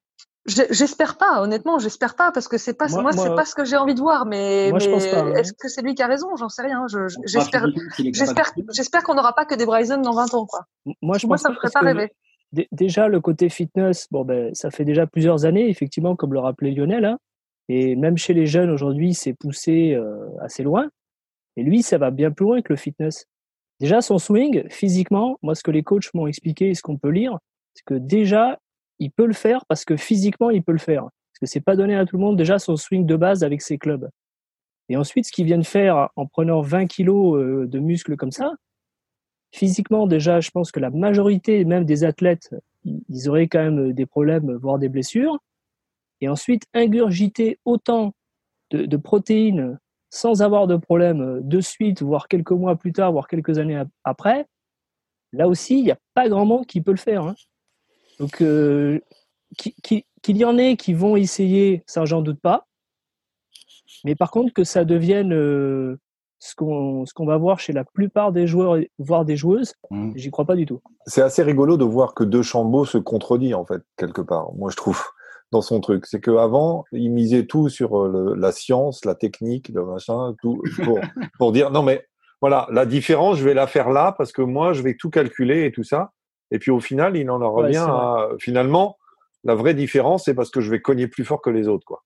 J'espère pas, honnêtement, j'espère pas parce que c'est pas moi, c'est pas ce que j'ai envie de voir. Mais, mais hein. est-ce que c'est lui qui a raison? J'en sais rien. J'espère, j'espère, j'espère qu'on n'aura pas que des Bryson dans 20 ans, quoi. Moi, je moi, ça me ferait pas rêver. Déjà, le côté fitness, bon ben, ça fait déjà plusieurs années, effectivement, comme le rappelait Lionel, hein, et même chez les jeunes aujourd'hui, c'est poussé euh, assez loin. Et lui, ça va bien plus loin que le fitness. Déjà, son swing, physiquement, moi, ce que les coachs m'ont expliqué et ce qu'on peut lire, c'est que déjà, il peut le faire parce que physiquement, il peut le faire. Parce que c'est pas donné à tout le monde déjà son swing de base avec ses clubs. Et ensuite, ce qu'il vient de faire en prenant 20 kilos euh, de muscles comme ça, physiquement déjà, je pense que la majorité même des athlètes, ils auraient quand même des problèmes, voire des blessures. Et ensuite, ingurgiter autant de, protéines sans avoir de problème de suite, voire quelques mois plus tard, voire quelques années après, là aussi, il n'y a pas grand monde qui peut le faire. Hein. Donc, euh, qu'il y en ait qui vont essayer, ça, j'en doute pas. Mais par contre, que ça devienne euh, ce qu'on ce qu'on va voir chez la plupart des joueurs, voire des joueuses, mmh. j'y crois pas du tout. C'est assez rigolo de voir que De Chambeau se contredit, en fait, quelque part, moi, je trouve, dans son truc. C'est qu'avant, il misait tout sur euh, la science, la technique, le machin, tout, pour, pour dire non, mais voilà, la différence, je vais la faire là parce que moi, je vais tout calculer et tout ça. Et puis au final, il en revient à finalement la vraie différence, c'est parce que je vais cogner plus fort que les autres, quoi.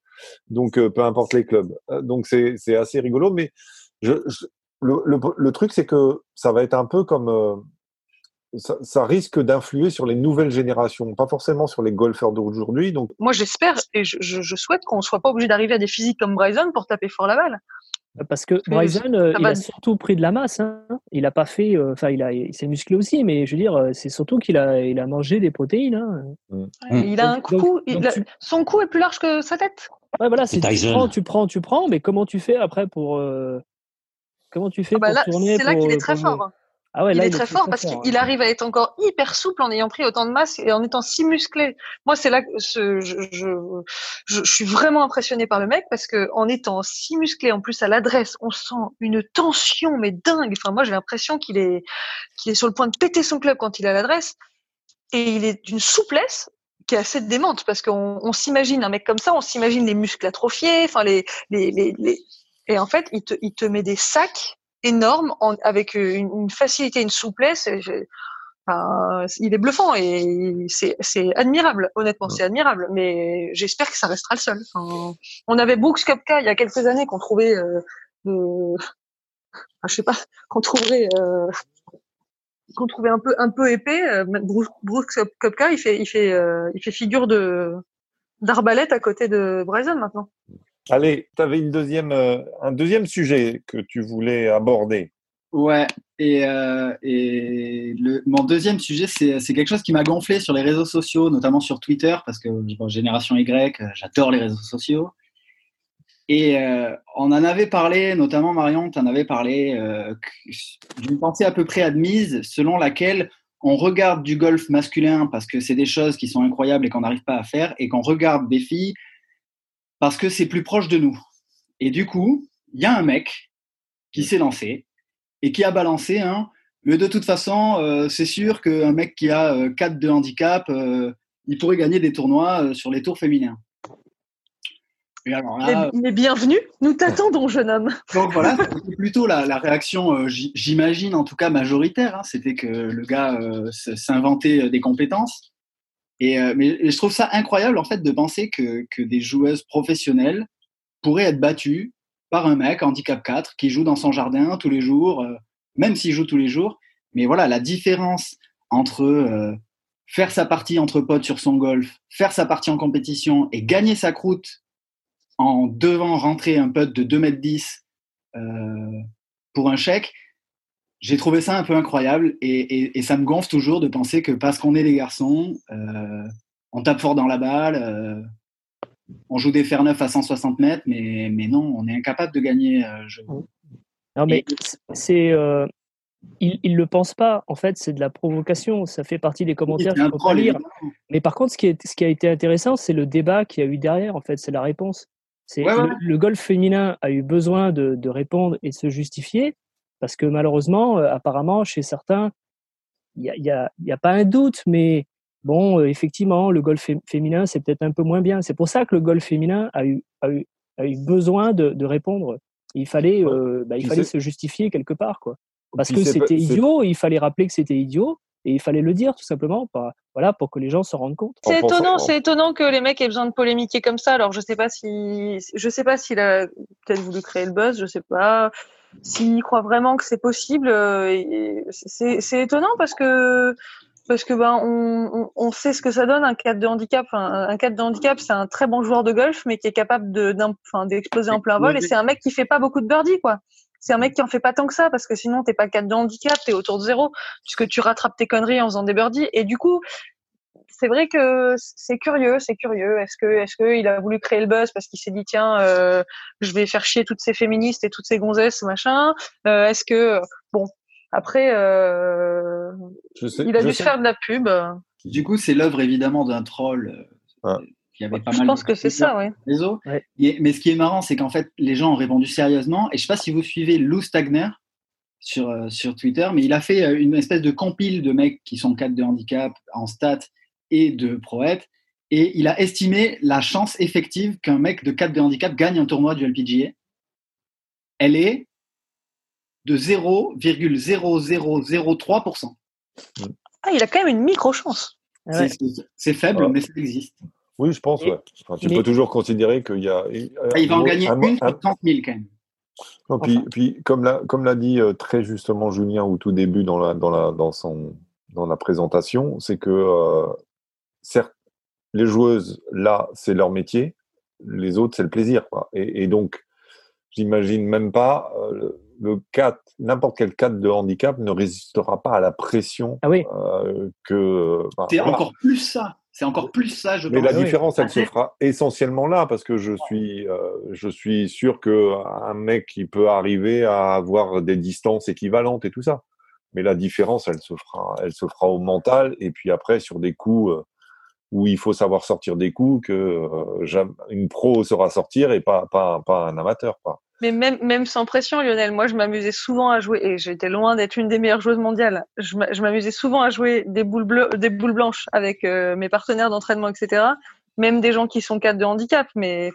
Donc euh, peu importe les clubs. Euh, donc c'est assez rigolo, mais je, le, le, truc c'est que ça va être un peu comme euh, ça, ça, risque d'influer sur les nouvelles générations, pas forcément sur les golfeurs d'aujourd'hui. Donc moi j'espère et je, je souhaite qu'on soit pas obligé d'arriver à des physiques comme Bryson pour taper fort la balle. Parce que Bryson, euh, il a surtout pris de la masse. Hein. Il a pas fait, euh, enfin, il a, il s'est musclé aussi, mais je veux dire, euh, c'est surtout qu'il a, il a mangé des protéines. Hein. Mm. Il a un coup, son cou est plus large que sa tête. Ouais, voilà, c'est tu prends, tu prends, tu prends, mais comment tu fais après pour, comment tu fais ah bah pour tourner C'est là qu'il est très fort. Ah il, est très fort parce qu'il arrive à être encore hyper souple en ayant pris autant de masse et en étant si musclé. Moi, c'est là que je, je, je, suis vraiment impressionné par le mec parce que en étant si musclé, en plus à l'adresse, on sent une tension mais dingue. Enfin, moi, j'ai l'impression qu'il est qu'il est sur le point de péter son club quand il est à l'adresse et il est d'une souplesse qui est assez démente parce qu'on on, s'imagine un mec comme ça, on s'imagine les muscles atrophiés, enfin les, les, les, les, et en fait, il te, il te met des sacs énorme avec euh, une, facilité, une souplesse. il est bluffant et c'est admirable, honnêtement, c'est admirable. Mais j'espère que ça restera le seul. on avait Brooks Kopka il y a quelques années qu'on trouvait, euh, je sais pas, qu'on trouverait, euh, qu'on trouvait un peu un peu épais. Brooks Kopka, il fait, il fait, il fait figure de d'arbalète à côté de Bryson maintenant. Allez, tu avais euh, un deuxième sujet que tu voulais aborder. Ouais, et, euh, mon deuxième sujet, c'est quelque chose qui m'a gonflé sur les réseaux sociaux, notamment sur Twitter, parce que génération Y, j'adore les réseaux sociaux. Et euh, on en avait parlé, notamment Marion, tu en avais parlé d'une pensée à peu près admise selon laquelle on regarde du golf masculin parce que c'est des choses qui sont incroyables et qu'on n'arrive pas à faire, et qu'on regarde des filles parce que c'est plus proche de nous. Et du coup, il y a un mec qui s'est lancé et qui a balancé un. Mais de toute façon, euh, c'est sûr qu'un mec qui a 4 euh, de handicap, euh, il pourrait gagner des tournois sur les tours féminins. Et alors mais, bienvenue, nous t'attendons, jeune homme. Donc voilà, c'était plutôt la, réaction, j'imagine en tout cas majoritaire. Hein. C'était que le gars s'inventait des compétences. Et, euh, mais je trouve ça incroyable en fait de penser que, que des joueuses professionnelles pourraient être battues par un mec handicap 4 qui joue dans son jardin tous les jours, euh, même s'il joue tous les jours. Mais voilà, la différence entre euh, faire sa partie entre potes sur son golf, faire sa partie en compétition et gagner sa croûte en devant rentrer un putt de 2 mètres 10 pour un chèque, j'ai trouvé ça un peu incroyable et, ça me gonfle toujours de penser que parce qu'on est des garçons, euh, on tape fort dans la balle, euh, on joue des fer neufs à 160 mètres, mais, mais non, on est incapable de gagner. Euh, non, mais c'est. il ne le pense pas, en fait, c'est de la provocation, ça fait partie des commentaires faut pas lire. Mais par contre, ce qui, est, ce qui a été intéressant, c'est le débat qu'il y a eu derrière, en fait, c'est la réponse. C'est le, golf féminin a eu besoin de, de répondre et de se justifier, parce que malheureusement, euh, apparemment, chez certains, il n'y a, y a, y a, pas un doute, mais bon, effectivement, le golf féminin, c'est peut-être un peu moins bien. C'est pour ça que le golf féminin a eu, a eu, a eu besoin de, de répondre. Il fallait, bah, il fallait se justifier quelque part, quoi. Parce que c'était idiot, il fallait rappeler que c'était idiot et il fallait le dire tout simplement pour, voilà, pour que les gens se rendent compte. C'est étonnant, c'est étonnant que les mecs aient besoin de polémiquer comme ça. Alors je sais pas si, je sais pas s'il a peut-être voulu créer le buzz, je sais pas s'il croit vraiment que c'est possible. Euh, c'est étonnant parce que parce que ben on, on, sait ce que ça donne un cadre de handicap. Un, un cadre de handicap, c'est un très bon joueur de golf, mais qui est capable de d'exploser en plein vol. Et c'est un mec qui fait pas beaucoup de birdies, quoi c'est un mec qui en fait pas tant que ça parce que sinon t'es pas cadre de handicap, t'es autour de zéro puisque tu rattrapes tes conneries en faisant des birdies et du coup c'est vrai que c'est curieux, c'est curieux. Est-ce que, est-ce que il a voulu créer le buzz parce qu'il s'est dit tiens, euh, je vais faire chier toutes ces féministes et toutes ces gonzesses machin. Euh, est-ce que bon après, euh, il a dû se faire de la pub. Du coup, c'est l'œuvre évidemment d'un troll. Ah je pense que c'est ça, oui. Mais ce qui est marrant, c'est qu'en fait, les gens ont répondu sérieusement. Et je ne sais pas si vous suivez Lou Stagner sur, euh, sur Twitter, mais il a fait euh, une espèce de compile de mecs qui sont cadres de handicap en stats et de proètes. Et il a estimé la chance effective qu'un mec de cadre de handicap gagne un tournoi du LPGA. Elle est de 0,0003%. Ah, il a quand même une micro-chance. C'est faible, mais ça existe. Oui, je pense, ouais. tu peux toujours considérer qu'il y a. Ah, il va en gagner une pour 30 000 quand même. Non, puis, puis, comme l'a comme l'a dit euh, très justement Julien au tout début dans la dans la dans son dans la présentation, c'est que euh, certes les joueuses là c'est leur métier, les autres c'est le plaisir quoi. Et, et donc j'imagine même pas euh, le cadre n'importe quel cadre de handicap ne résistera pas à la pression ah oui. que. c'est encore plus ça. C'est encore plus ça, je Mais la différence, elle se fera essentiellement là, parce que je suis, euh, je suis sûr qu'un mec, il peut arriver à avoir des distances équivalentes et tout ça. Mais la différence, elle se fera, elle se fera au mental, et puis après, sur des coups euh, où il faut savoir sortir des coups, que euh, une pro saura sortir et pas, pas, un amateur. Mais même, sans pression, Lionel, moi je m'amusais souvent à jouer, et j'étais loin d'être une des meilleures joueuses mondiales. Je m'amusais souvent à jouer des boules, bleues, des boules blanches avec euh, mes partenaires d'entraînement, etc. Même des gens qui sont cadres de handicap, mais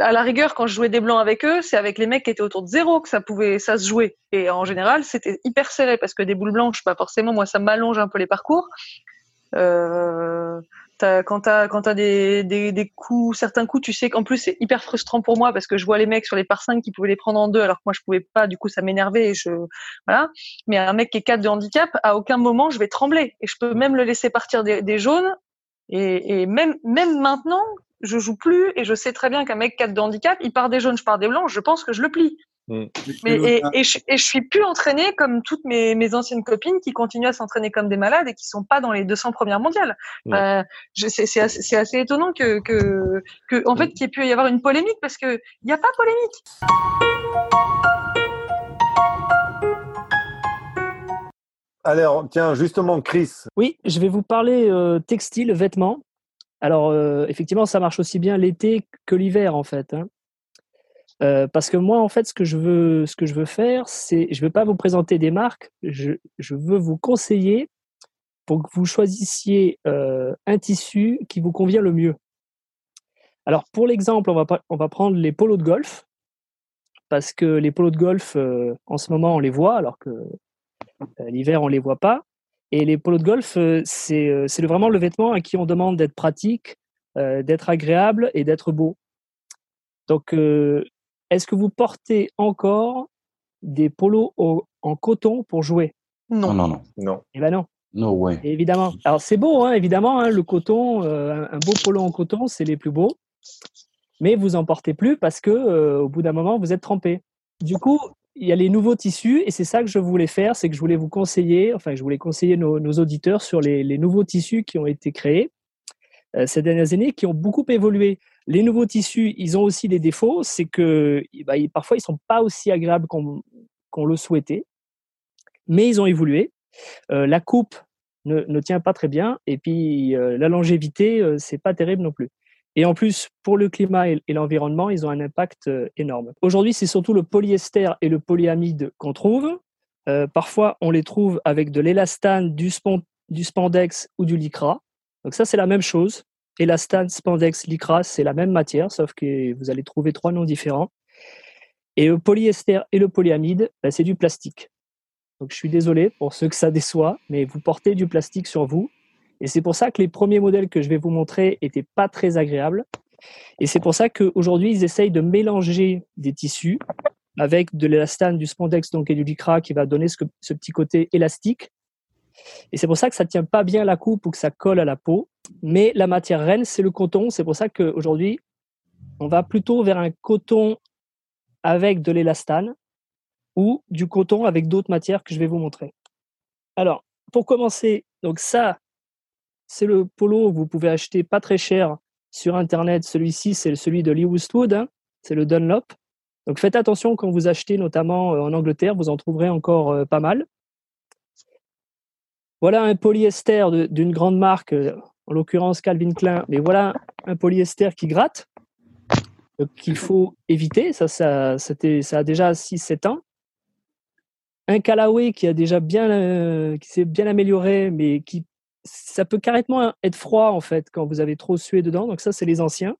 à la rigueur, quand je jouais des blancs avec eux, c'est avec les mecs qui étaient autour de zéro que ça pouvait, ça se jouer. Et en général, c'était hyper serré parce que des boules blanches, pas forcément. Moi, ça m'allonge un peu les parcours. Euh, quand tu as, des, des, coups, certains coups, tu sais qu'en plus c'est hyper frustrant pour moi parce que je vois les mecs sur les par 5 qui pouvaient les prendre en deux alors que moi je pouvais pas, du coup ça m'énervait et je voilà. Mais un mec qui est 4 de handicap, à aucun moment je vais trembler et je peux même le laisser partir des, jaunes et, et, même même maintenant je joue plus et je sais très bien qu'un mec 4 de handicap, il part des jaunes, je pars des blancs, je pense que je le plie. Mm. Mais, et, et, je, et, je, suis plus entraînée comme toutes mes, mes anciennes copines qui continuent à s'entraîner comme des malades et qui sont pas dans les 200 premières mondiales. Mm. Euh, c'est assez, assez, étonnant que, que, que en fait, mm. qu'il ait pu y avoir une polémique parce que il n'y a pas polémique. Alors, tiens, justement, Chris. Oui, je vais vous parler euh, textile, vêtements. Alors, euh, effectivement, ça marche aussi bien l'été que l'hiver, en fait. Hein. Euh, parce que moi, en fait, ce que je veux, ce que je veux faire, c'est, je ne veux pas vous présenter des marques, je, veux vous conseiller pour que vous choisissiez euh, un tissu qui vous convient le mieux. Alors, pour l'exemple, on va, prendre les polos de golf, parce que les polos de golf, euh, en ce moment, on les voit, alors que l'hiver, on ne les voit pas. Et les polos de golf, c'est vraiment le vêtement à qui on demande d'être pratique, d'être agréable et d'être beau. Donc, est-ce que vous portez encore des polos en coton pour jouer? Non. non. non, non, Eh ben non. No way. Évidemment. Alors c'est beau, hein, évidemment, hein, le coton, euh, un beau polo en coton, c'est les plus beaux. Mais vous en portez plus parce que euh, au bout d'un moment, vous êtes trempé. Du coup, il y a les nouveaux tissus et c'est ça que je voulais faire, c'est que je voulais vous conseiller, enfin, je voulais conseiller nos, auditeurs sur les, nouveaux tissus qui ont été créés ces dernières années, qui ont beaucoup évolué. Les nouveaux tissus, ils ont aussi des défauts, c'est que bah, parfois ils sont pas aussi agréables qu'on le souhaitait, mais ils ont évolué. Euh, la coupe ne, ne, tient pas très bien, et puis euh, la longévité, euh, c'est pas terrible non plus. Et en plus, pour le climat et, l'environnement, ils ont un impact énorme. Aujourd'hui, c'est surtout le polyester et le polyamide qu'on trouve. parfois, on les trouve avec de l'élastane, du, du spandex ou du lycra. Donc ça, c'est la même chose. Élastane, spandex, lycra, c'est la même matière, sauf que vous allez trouver trois noms différents. Et le polyester et le polyamide, ben, c'est du plastique. Donc je suis désolé pour ceux que ça déçoit, mais vous portez du plastique sur vous. Et c'est pour ça que les premiers modèles que je vais vous montrer n'étaient pas très agréables. Et c'est pour ça qu'aujourd'hui, ils essayent de mélanger des tissus avec de l'élastane, du spandex et du lycra qui va donner ce petit côté élastique. Et c'est pour ça que ça ne tient pas bien la coupe ou que ça colle à la peau. Mais la matière reine, c'est le coton. C'est pour ça qu'aujourd'hui, on va plutôt vers un coton avec de l'élastane ou du coton avec d'autres matières que je vais vous montrer. Alors, pour commencer, donc ça, c'est le polo que vous pouvez acheter pas très cher sur Internet. Celui-ci, c'est celui de Lee Westwood, hein. c'est le Dunlop. Donc faites attention quand vous achetez, notamment euh, en Angleterre, vous en trouverez encore euh, pas mal. Voilà un polyester d'une grande marque, euh, en l'occurrence Calvin Klein, mais voilà un polyester qui gratte, qu'il faut éviter. Ça, ça, ça a déjà 6-7 ans un Callaway qui a déjà bien, euh, qui s'est bien amélioré, mais ça peut carrément être froid en fait quand vous avez trop sué dedans. Donc ça, c'est les anciens.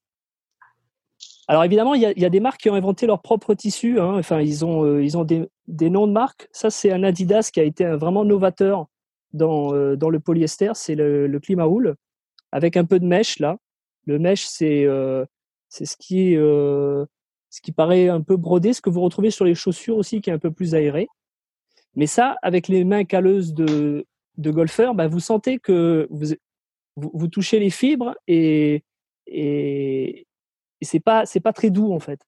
Alors évidemment, il y, a, des marques qui ont inventé leur propre tissu. Hein. Enfin, ils ont, euh, ils ont des, noms de marques. Ça, c'est un Adidas qui a été vraiment novateur dans, euh, dans le polyester. C'est le, le Climawool avec un peu de mèche là. Le mèche, c'est c'est ce qui ce qui paraît un peu brodé, ce que vous retrouvez sur les chaussures aussi, qui est un peu plus aéré. Mais ça, avec les mains calleuses de, de golfeurs, bah, vous sentez que vous, vous, touchez les fibres et, et, et c'est pas, pas très doux en fait.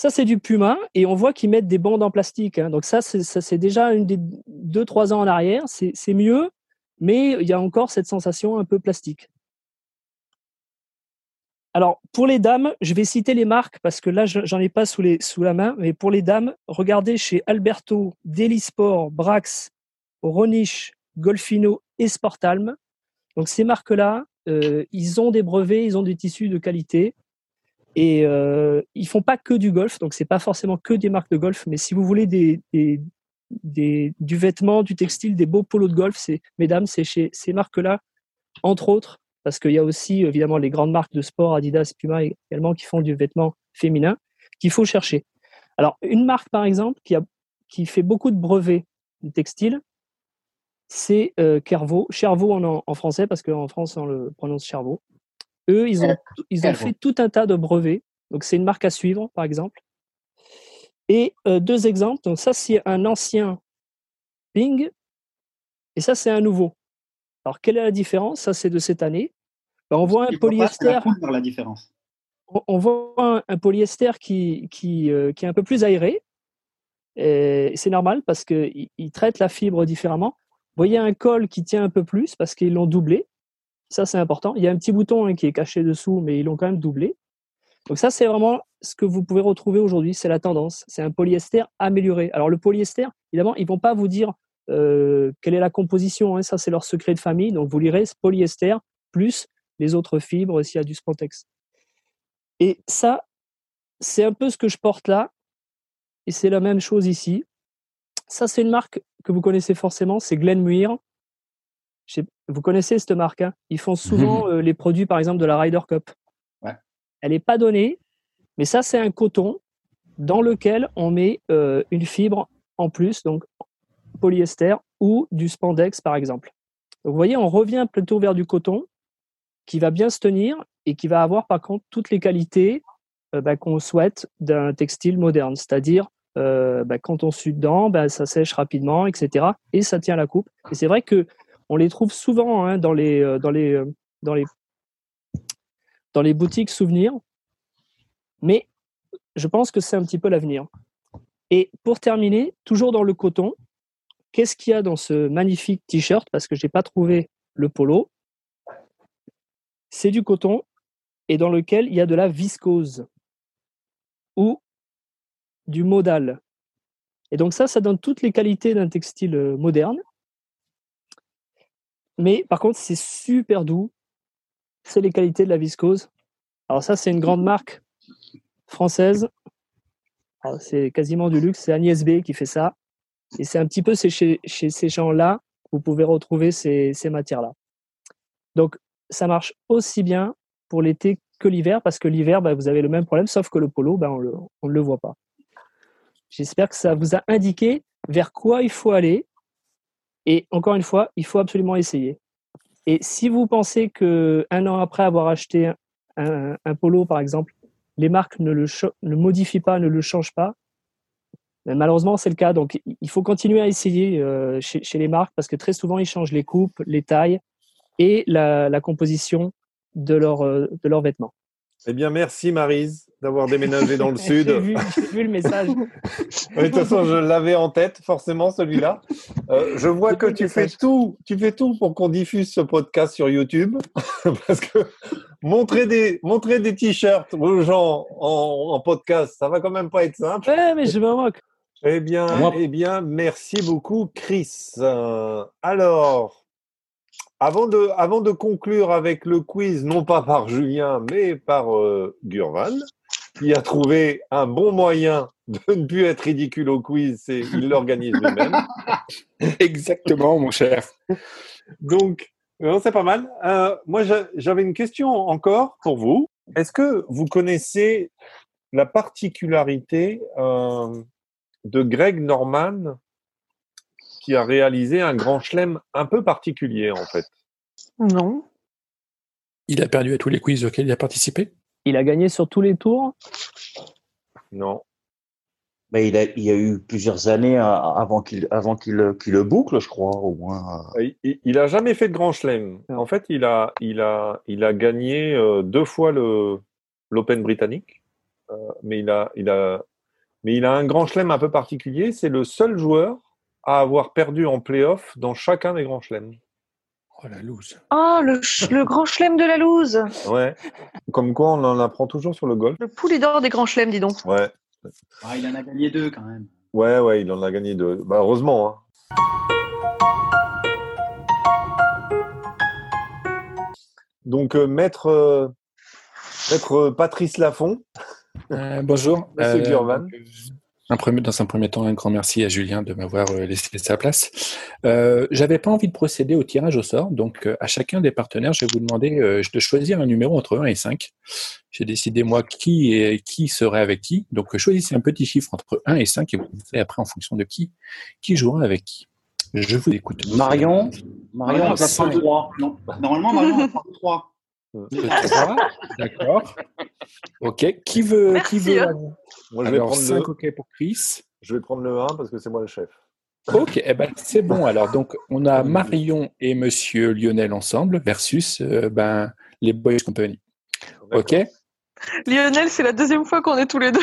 Ça, c'est du Puma et on voit qu'ils mettent des bandes en plastique. Hein. Donc ça, c'est déjà une des deux, trois ans en arrière. C'est mieux, mais il y a encore cette sensation un peu plastique. Alors, pour les dames, je vais citer les marques parce que là, j'en ai pas sous, la main. Mais pour les dames, regardez chez Alberto, Delisport, Brax, Roniche, Golfino et Sportalm. Donc, ces marques-là, euh, ils ont des brevets, ils ont des tissus de qualité. Et euh, ils font pas que du golf, donc c'est pas forcément que des marques de golf, mais si vous voulez du vêtement, du textile, des beaux polos de golf, c'est mesdames, c'est chez ces marques-là, entre autres, parce qu'il y a aussi évidemment les grandes marques de sport, Adidas, Puma également, qui font du vêtement féminin, qu'il faut chercher. Alors, une marque, par exemple, qui, fait beaucoup de brevets de textile, c'est euh, Cerveau en, en, français, parce qu'en France, on le prononce Chervaux. Eux, ils ont, ils ont fait tout un tas de brevets. Donc, c'est une marque à suivre, par exemple. Et euh, deux exemples. Donc, ça, c'est un ancien Ping, et ça, c'est un nouveau. Alors, quelle est la différence? Ça, c'est de cette année. Ben, on voit un polyester. La différence. On, voit un, polyester qui, qui, euh, qui, est un peu plus aéré. C'est normal parce qu'il il traite la fibre différemment. Vous voyez un col qui tient un peu plus parce qu'ils l'ont doublé. Ça, c'est important. Il y a un petit bouton hein, qui est caché dessous, mais ils l'ont quand même doublé. Donc ça, c'est vraiment ce que vous pouvez retrouver aujourd'hui. C'est la tendance. C'est un polyester amélioré. Alors le polyester, évidemment, ils vont pas vous dire euh, quelle est la composition hein, Ça, c'est leur secret de famille. Donc, vous lirez polyester plus les autres fibres s'il y a du spantex. Et ça, c'est un peu ce que je porte là. Et c'est la même chose ici. Ça, c'est une marque que vous connaissez forcément, c'est Glenmuir. Vous connaissez cette marque hein? Ils font souvent euh, les produits, par exemple, de la Ryder Cup. Elle n'est pas donnée, mais ça, c'est un coton dans lequel on met euh, une fibre en plus, donc polyester ou du spandex, par exemple. vous voyez, on revient plutôt vers du coton qui va bien se tenir et qui va avoir par contre toutes les qualités euh, bah, qu'on souhaite d'un textile moderne, c'est-à-dire euh, bah, quand on suit dedans, bah, ça sèche rapidement, etc. Et ça tient la coupe. Et c'est vrai que on les trouve souvent hein, dans, les, euh, les, dans, les, dans les boutiques souvenirs, mais je pense que c'est un petit peu l'avenir. Et pour terminer, toujours dans le coton, qu'est-ce qu'il y a dans ce magnifique t-shirt? Parce que je n'ai pas trouvé le polo. C'est du coton et dans lequel il y a de la viscose ou du modal. Et donc ça, ça donne toutes les qualités d'un textile euh, moderne. Mais par contre, c'est super doux. C'est les qualités de la viscose. Alors ça, c'est une grande marque française. C'est quasiment du luxe. C'est Agnès B qui fait ça. Et c'est un petit peu chez, ces gens-là que vous pouvez retrouver ces, ces matières-là. Donc, ça marche aussi bien pour l'été que l'hiver, parce que l'hiver, bah, vous avez le même problème, sauf que le polo, bah, on ne le voit pas. J'espère que ça vous a indiqué vers quoi il faut aller. Et encore une fois, il faut absolument essayer. Et si vous pensez que un an après avoir acheté un, polo, par exemple, les marques ne le, ne modifient pas, ne le changent pas, ben, malheureusement, c'est le cas. Donc, il faut continuer à essayer euh, chez, les marques parce que très souvent, ils changent les coupes, les tailles et la, composition euh, de leurs vêtements. Eh bien, merci Marise d'avoir déménagé dans le sud. J'ai vu, le message. de toute façon, je l'avais en tête, forcément, celui-là. Euh, je vois que tu fais tout, tu fais tout pour qu'on diffuse ce podcast sur YouTube, parce que montrer des, montrer des t-shirts aux gens en, podcast, ça va quand même pas être simple. Ouais, mais je me moque. Eh bien, eh bien, merci beaucoup, Chris. Euh, alors, avant de, avant de conclure avec le quiz, non pas par Julien, mais par euh, Gurvan, qui a trouvé un bon moyen de ne plus être ridicule au quiz, c'est il l'organise lui-même. Exactement, mon cher. Donc, c'est pas mal. Euh, moi, j'avais une question encore pour vous. Est-ce que vous connaissez la particularité euh, de Greg Norman qui a réalisé un grand chelem un peu particulier en fait Non. Il a perdu à tous les quiz auxquels il a participé? Il a gagné sur tous les tours? Non. Mais il, a, il y a eu plusieurs années avant qu'il avant qu'il le boucle, je crois, au moins. Il, n'a jamais fait de grand chelem. En fait, il a il a il a gagné euh, deux fois le l'Open britannique, euh, mais il a il a mais il a un grand chelem un peu particulier. C'est le seul joueur à avoir perdu en playoff dans chacun des grands chelems. Oh la loose. Oh, le, grand chelem de la loose. Ouais. Comme quoi, on en apprend toujours sur le golf. Le poulet d'or des grands chelems, dis donc. Ouais. Ah, il en a gagné deux quand même. Ouais, ouais, il en a gagné deux. Bah, heureusement. Hein. Donc, euh, maître, euh, maître Patrice Lafont. Euh, bonjour. Monsieur dans un premier temps, un grand merci à Julien de m'avoir laissé sa place. Euh, J'avais pas envie de procéder au tirage au sort, donc à chacun des partenaires, je vais vous demander de choisir un numéro entre 1 et 5. J'ai décidé moi qui et qui serait avec qui. Donc choisissez un petit chiffre entre 1 et 5 et vous faites après en fonction de qui qui jouera avec qui. Je vous écoute. Marion, Marion, Marion 5. 3. Normalement, Marion 3. Euh, E3, d'accord. Ok. Qui veut qui veut. Hein. Moi, je vais prendre le... OK pour Chris. Je vais prendre le 1 parce que c'est moi le chef. Ok, eh ben, c'est bon. Alors, donc, on a Marion et Monsieur Lionel ensemble versus euh, ben, les Boys Company. Ok Lionel, c'est la deuxième fois qu'on est tous les deux.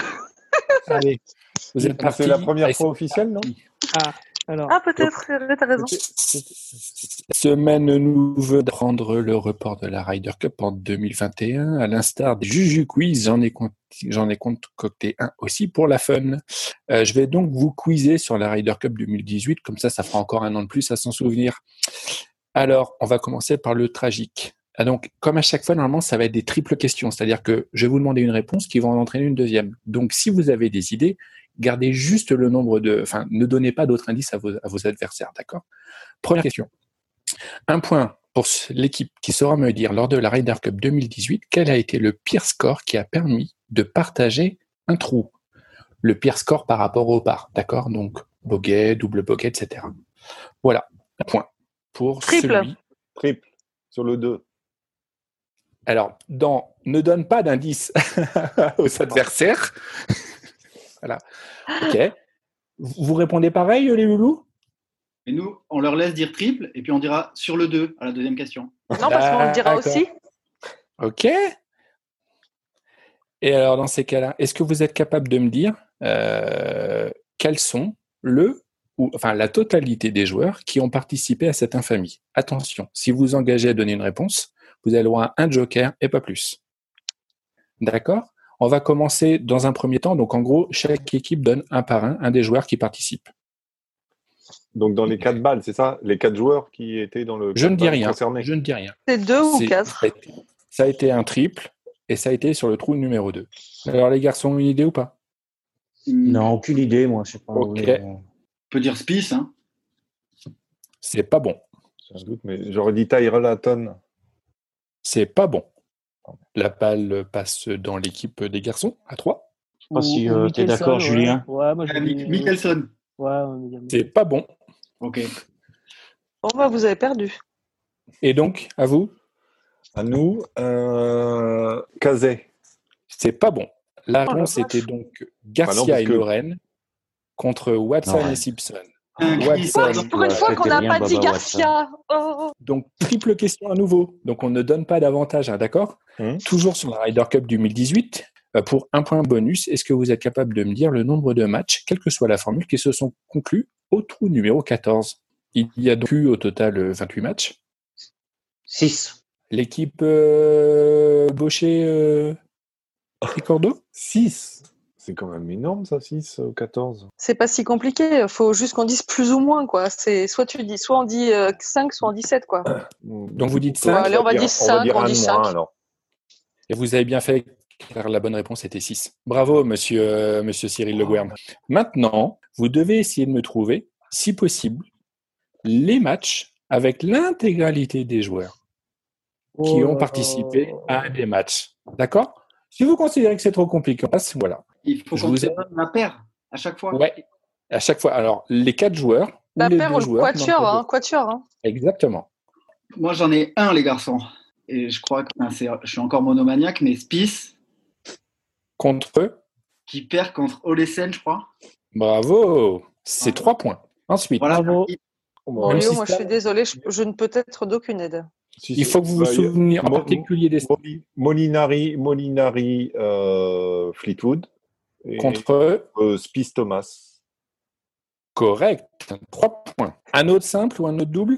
Allez, vous êtes partis. C'est la première fois officielle, non? ah ah, peut-être, tu as raison. Semaine nous veut prendre le report de la Ryder Cup en 2021. À l'instar des Juju Quiz, j'en ai, j'en ai concocté un aussi pour la fun. Euh, je vais donc vous quizer sur la Ryder Cup 2018, comme ça, ça fera encore un an de plus à s'en souvenir. Alors, on va commencer par le tragique. Ah, donc, comme à chaque fois, normalement, ça va être des triples questions, c'est-à-dire que je vais vous demander une réponse qui va en entraîner une deuxième. Donc, si vous avez des idées, gardez juste le nombre de, enfin, ne donnez pas d'autres indices à vos, à vos adversaires, d'accord? Première question. Un point pour l'équipe qui saura me dire lors de la Ryder Cup 2018 quel a été le pire score qui a permis de partager un trou? Le pire score par rapport au par, d'accord? Donc, bogey, double bogey, etc. Voilà, un point pour Triple. celui. Triple, sur le 2. Alors, dans ne donne pas d'indice aux adversaires. Voilà. Ok. Vous répondez pareil, les loulous? Et nous, on leur laisse dire triple et puis on dira sur le 2 à la deuxième question. Non, parce qu'on le dira aussi. Ok. Et alors, dans ces cas-là, est-ce que vous êtes capable de me dire euh, quels sont le ou enfin la totalité des joueurs qui ont participé à cette infamie? Attention, si vous vous engagez à donner une réponse, vous avez le droit à un joker et pas plus. D'accord? On va commencer dans un premier temps. Donc, en gros, chaque équipe donne un par un, un des joueurs qui participent. Donc, dans les quatre balles, c'est ça? Les quatre joueurs qui étaient dans le. Je ne dis rien. Je ne dis rien. C'est deux ou quatre? Ça a été un triple et ça a été sur le trou numéro 2. Alors, les garçons, une idée ou pas? Non, aucune idée, moi. Je sais pas. Ok. peut dire Spice. Hein? C'est pas bon. Sans doute, mais j'aurais dit Tyrell Hatton. C'est pas bon. La balle passe dans l'équipe des garçons à 3. Je sais pas si euh, tu es d'accord, Julien. Ouais, moi, Euh, Mickelson. Ouais, C'est pas bon. Ok. Bon, bah, vous avez perdu. Et donc, à vous À nous, euh, Kazé. C'est pas bon. La Oh réponse était donc Bah non, Garcia parce et que- Lorraine contre Watson Non. et Simpson. Un Watson. cri. Pour une fois qu'on n'a pas dit Garcia. Oh. Donc, triple question à nouveau. Donc, on ne donne pas d'avantage, hein, d'accord Mhm. Toujours sur la Ryder Cup 2018. euh, Pour un point bonus, est-ce que vous êtes capable de me dire le nombre de matchs, quelle que soit la formule, qui se sont conclus au trou numéro 14 Il y a donc eu au total euh, 28 matchs. 6. L'équipe euh, Baucher euh, Ricordo? 6. C'est quand même énorme, ça, 6 ou 14. C'est pas si compliqué. Faut juste qu'on dise plus ou moins, quoi. C'est soit tu dis, soit on dit euh, 5, soit on dit 7, quoi. Donc, vous dites Ouais, cinq. allez, on va dire on va cinq, dire on un dit moins, alors. Et vous avez bien fait, car la bonne réponse était 6. Bravo, monsieur, euh, monsieur Cyril Le Guern. Maintenant, vous devez essayer de me trouver, si possible, les matchs avec l'intégralité des joueurs qui Oh ont participé à un des matchs. D'accord? Si vous considérez que c'est trop compliqué, on passe, voilà. Il faut Je qu'on vous se ai- donne la paire à chaque fois. Ouais. À chaque fois. Alors, les quatre joueurs. ou La paire ou le joueurs, quatuor, hein. Quatuor, hein. Exactement. Moi, j'en ai un, les garçons. Et je crois que je suis encore monomaniaque, mais Spice, Contre eux, qui perd contre Olesen, je crois. bravo. C'est Ah. trois points. Ensuite, Voilà. Bravo. Bon, Léo, si moi, je suis désolée, je, je ne peux être d'aucune aide. Si, il faut que vous vous Bah, souveniez en particulier des Moli- Molinari, Molinari euh, Fleetwood. Et, contre eux. euh, Spice Thomas. Correct. Trois points. Un autre simple ou un autre double?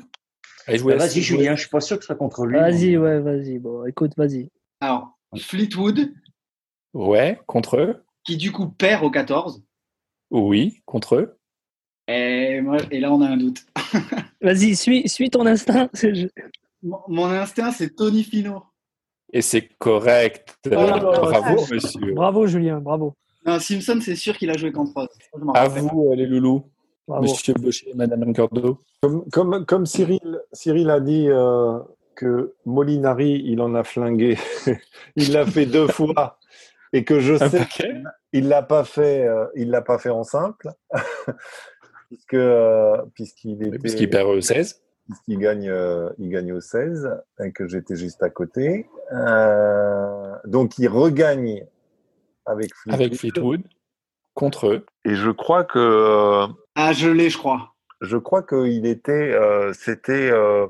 Bah, Vas-y, Julien, je suis pas sûr que ce soit contre lui. Vas-y, ouais, vas-y. Bon, écoute, vas-y. Alors, Fleetwood, Ouais, contre eux. qui du coup perd au 14. Oui, contre eux. Et, moi- et là, on a un doute. Vas-y, suis, suis ton instinct. Je- Mon, mon instinct, c'est Tony Fino. Et c'est correct. Bravo, monsieur. Bravo, Julien, bravo. Non, Simpson, c'est sûr qu'il a joué contre m'en À vous, les loulous. bravo. Monsieur Baucher, Madame Ricordo. Comme, comme, comme Cyril, Cyril a dit euh, que Molinari, il en a flingué. il l'a fait deux fois. Et que je sais paquet? il l'a pas fait, euh, il l'a pas fait en simple, puisque euh, puisqu'il était, Puisqu'il perd euh, 16. puisqu'il gagne, euh, il gagne au 16 et que j'étais juste à côté. Euh, donc il regagne avec Fleetwood. Avec Fleetwood. Contre eux. Et je crois que euh, Ah, je l'ai, je crois. je crois qu'il était, euh, c'était, euh,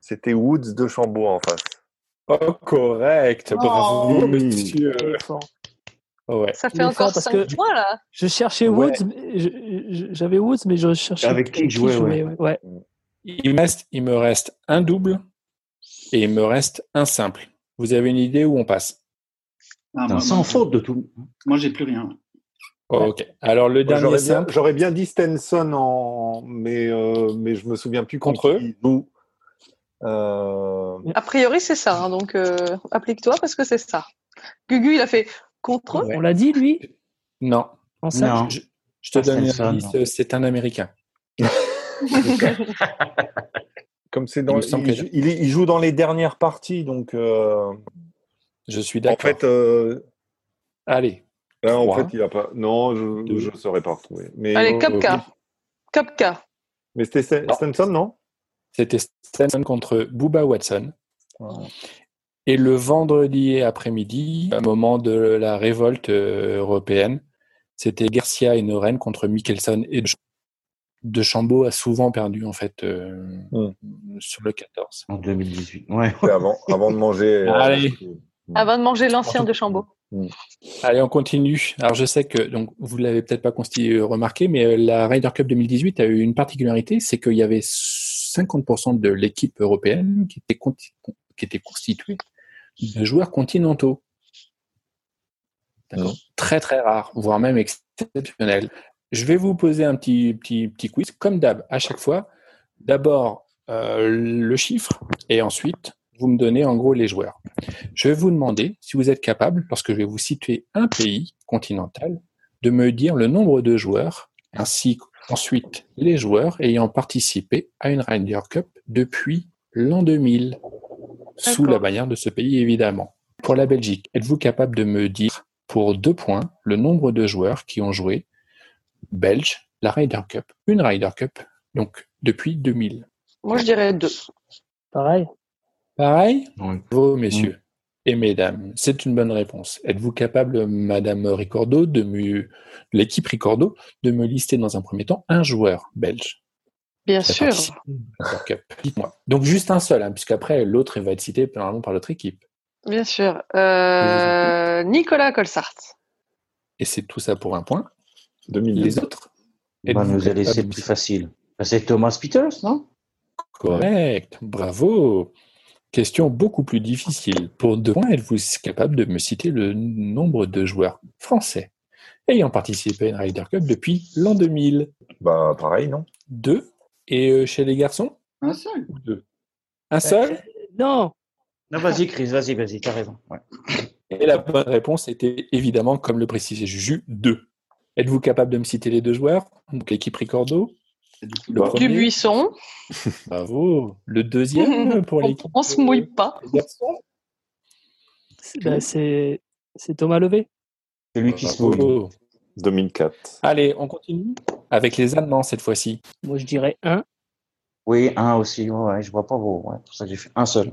c'était Woods de Chambaud en face. Oh, correct. Bravo, Oh. monsieur. Est fort. Ouais. Ça fait encore fort parce 5 que- points, là. Je cherchais Ouais. Woods, j'avais Woods, mais je cherchais Avec qui jouer, ouais. ouais. Il me, reste, il me reste un double et il me reste un simple. Vous avez une idée où on passe? Ah, moi, sans moi, faute de tout. Moi, j'ai plus rien. Ok. Alors, le dernier J'aurais bien, simple. j'aurais bien dit Stenson en, mais euh, mais je me souviens plus Contre eux. Euh, A priori, c'est ça. hein, donc, euh, applique-toi parce que c'est ça. Gugu, il a fait contre eux. Ouais. On l'a dit, lui? Non. En simple Non. Je, je te Ah, donne un c'est un Américain. comme c'est Il dans, il, il joue dans les dernières parties, donc euh, Je suis en d'accord. fait, euh, Allez. là, en fait, il a pas. Non, je je saurais pas retrouver. Mais Allez, Oh, Kapka. ok. Kapka. mais c'était Non. Stenson, non? C'était Stenson contre Booba Watson. Et le vendredi après-midi, au moment de la révolte euh, européenne, c'était Garcia et Noren contre Mickelson et De Ch- De Chambaud a souvent perdu en fait euh, Hmm. sur le 14. En 2018. Ouais. Avant, avant de manger. euh, Allez. Avant de manger l'ancien de Chambaud. Allez, on continue. Alors je sais que donc vous l'avez peut-être pas consti- euh, remarqué, mais euh, la Ryder Cup 2018 a eu une particularité, c'est qu'il y avait 50% de l'équipe européenne qui était, qui était constituée de joueurs continentaux. D'accord. Très très rare, voire même exceptionnel. Je vais vous poser un petit petit petit quiz, comme d'hab, à chaque fois. D'abord euh, le chiffre et ensuite vous me donnez en gros les joueurs. Je vais vous demander si vous êtes capable, lorsque je vais vous situer un pays continental, de me dire le nombre de joueurs ainsi Ensuite, les joueurs ayant participé à une Ryder Cup depuis l'an 2000, sous la bannière de ce pays évidemment. Pour la Belgique, êtes-vous capable de me dire pour deux points le nombre de joueurs qui ont joué belge la Ryder Cup, une Ryder Cup, donc depuis 2000 Moi je dirais deux. Pareil. Pareil Vos messieurs et mesdames, c'est une bonne réponse. Êtes-vous capable, Madame Ricordo, de me, l'équipe Ricordo, de me lister dans un premier temps un joueur belge? Bien sûr. Dites-moi. Donc juste un seul, hein, puisqu'après l'autre va être cité normalement par l'autre équipe. Bien sûr. Euh, Nicolas Colsart. Et c'est tout ça pour un point. 2000 les autres. On va nous a laissé plus facile. Bah, c'est Thomas Peters, non? Correct. Bravo. Question beaucoup plus difficile. Pour deux points, êtes-vous capable de me citer le nombre de joueurs français ayant participé à une Ryder Cup depuis l'an 2000 Bah, pareil, non Deux. Et euh, chez les garçons? Un seul. Deux? Un seul? Euh, Non. Non, vas-y, Chris, vas-y, vas-y, t'as raison. Et la bonne réponse était évidemment, comme le précisait Juju, deux. Êtes-vous capable de me citer les deux joueurs? Donc l'équipe Ricordo le bah, Du buisson. Bravo. Le deuxième pour l'équipe. On se mouille pas. Bah, c'est Thomas Levé. C'est lui qui se mouille. 2004. Allez, on continue avec les Allemands cette fois-ci. Moi, je dirais un. Oui, un aussi. Ouais, je vois pas vos. Ouais, pour ça que j'ai fait un seul.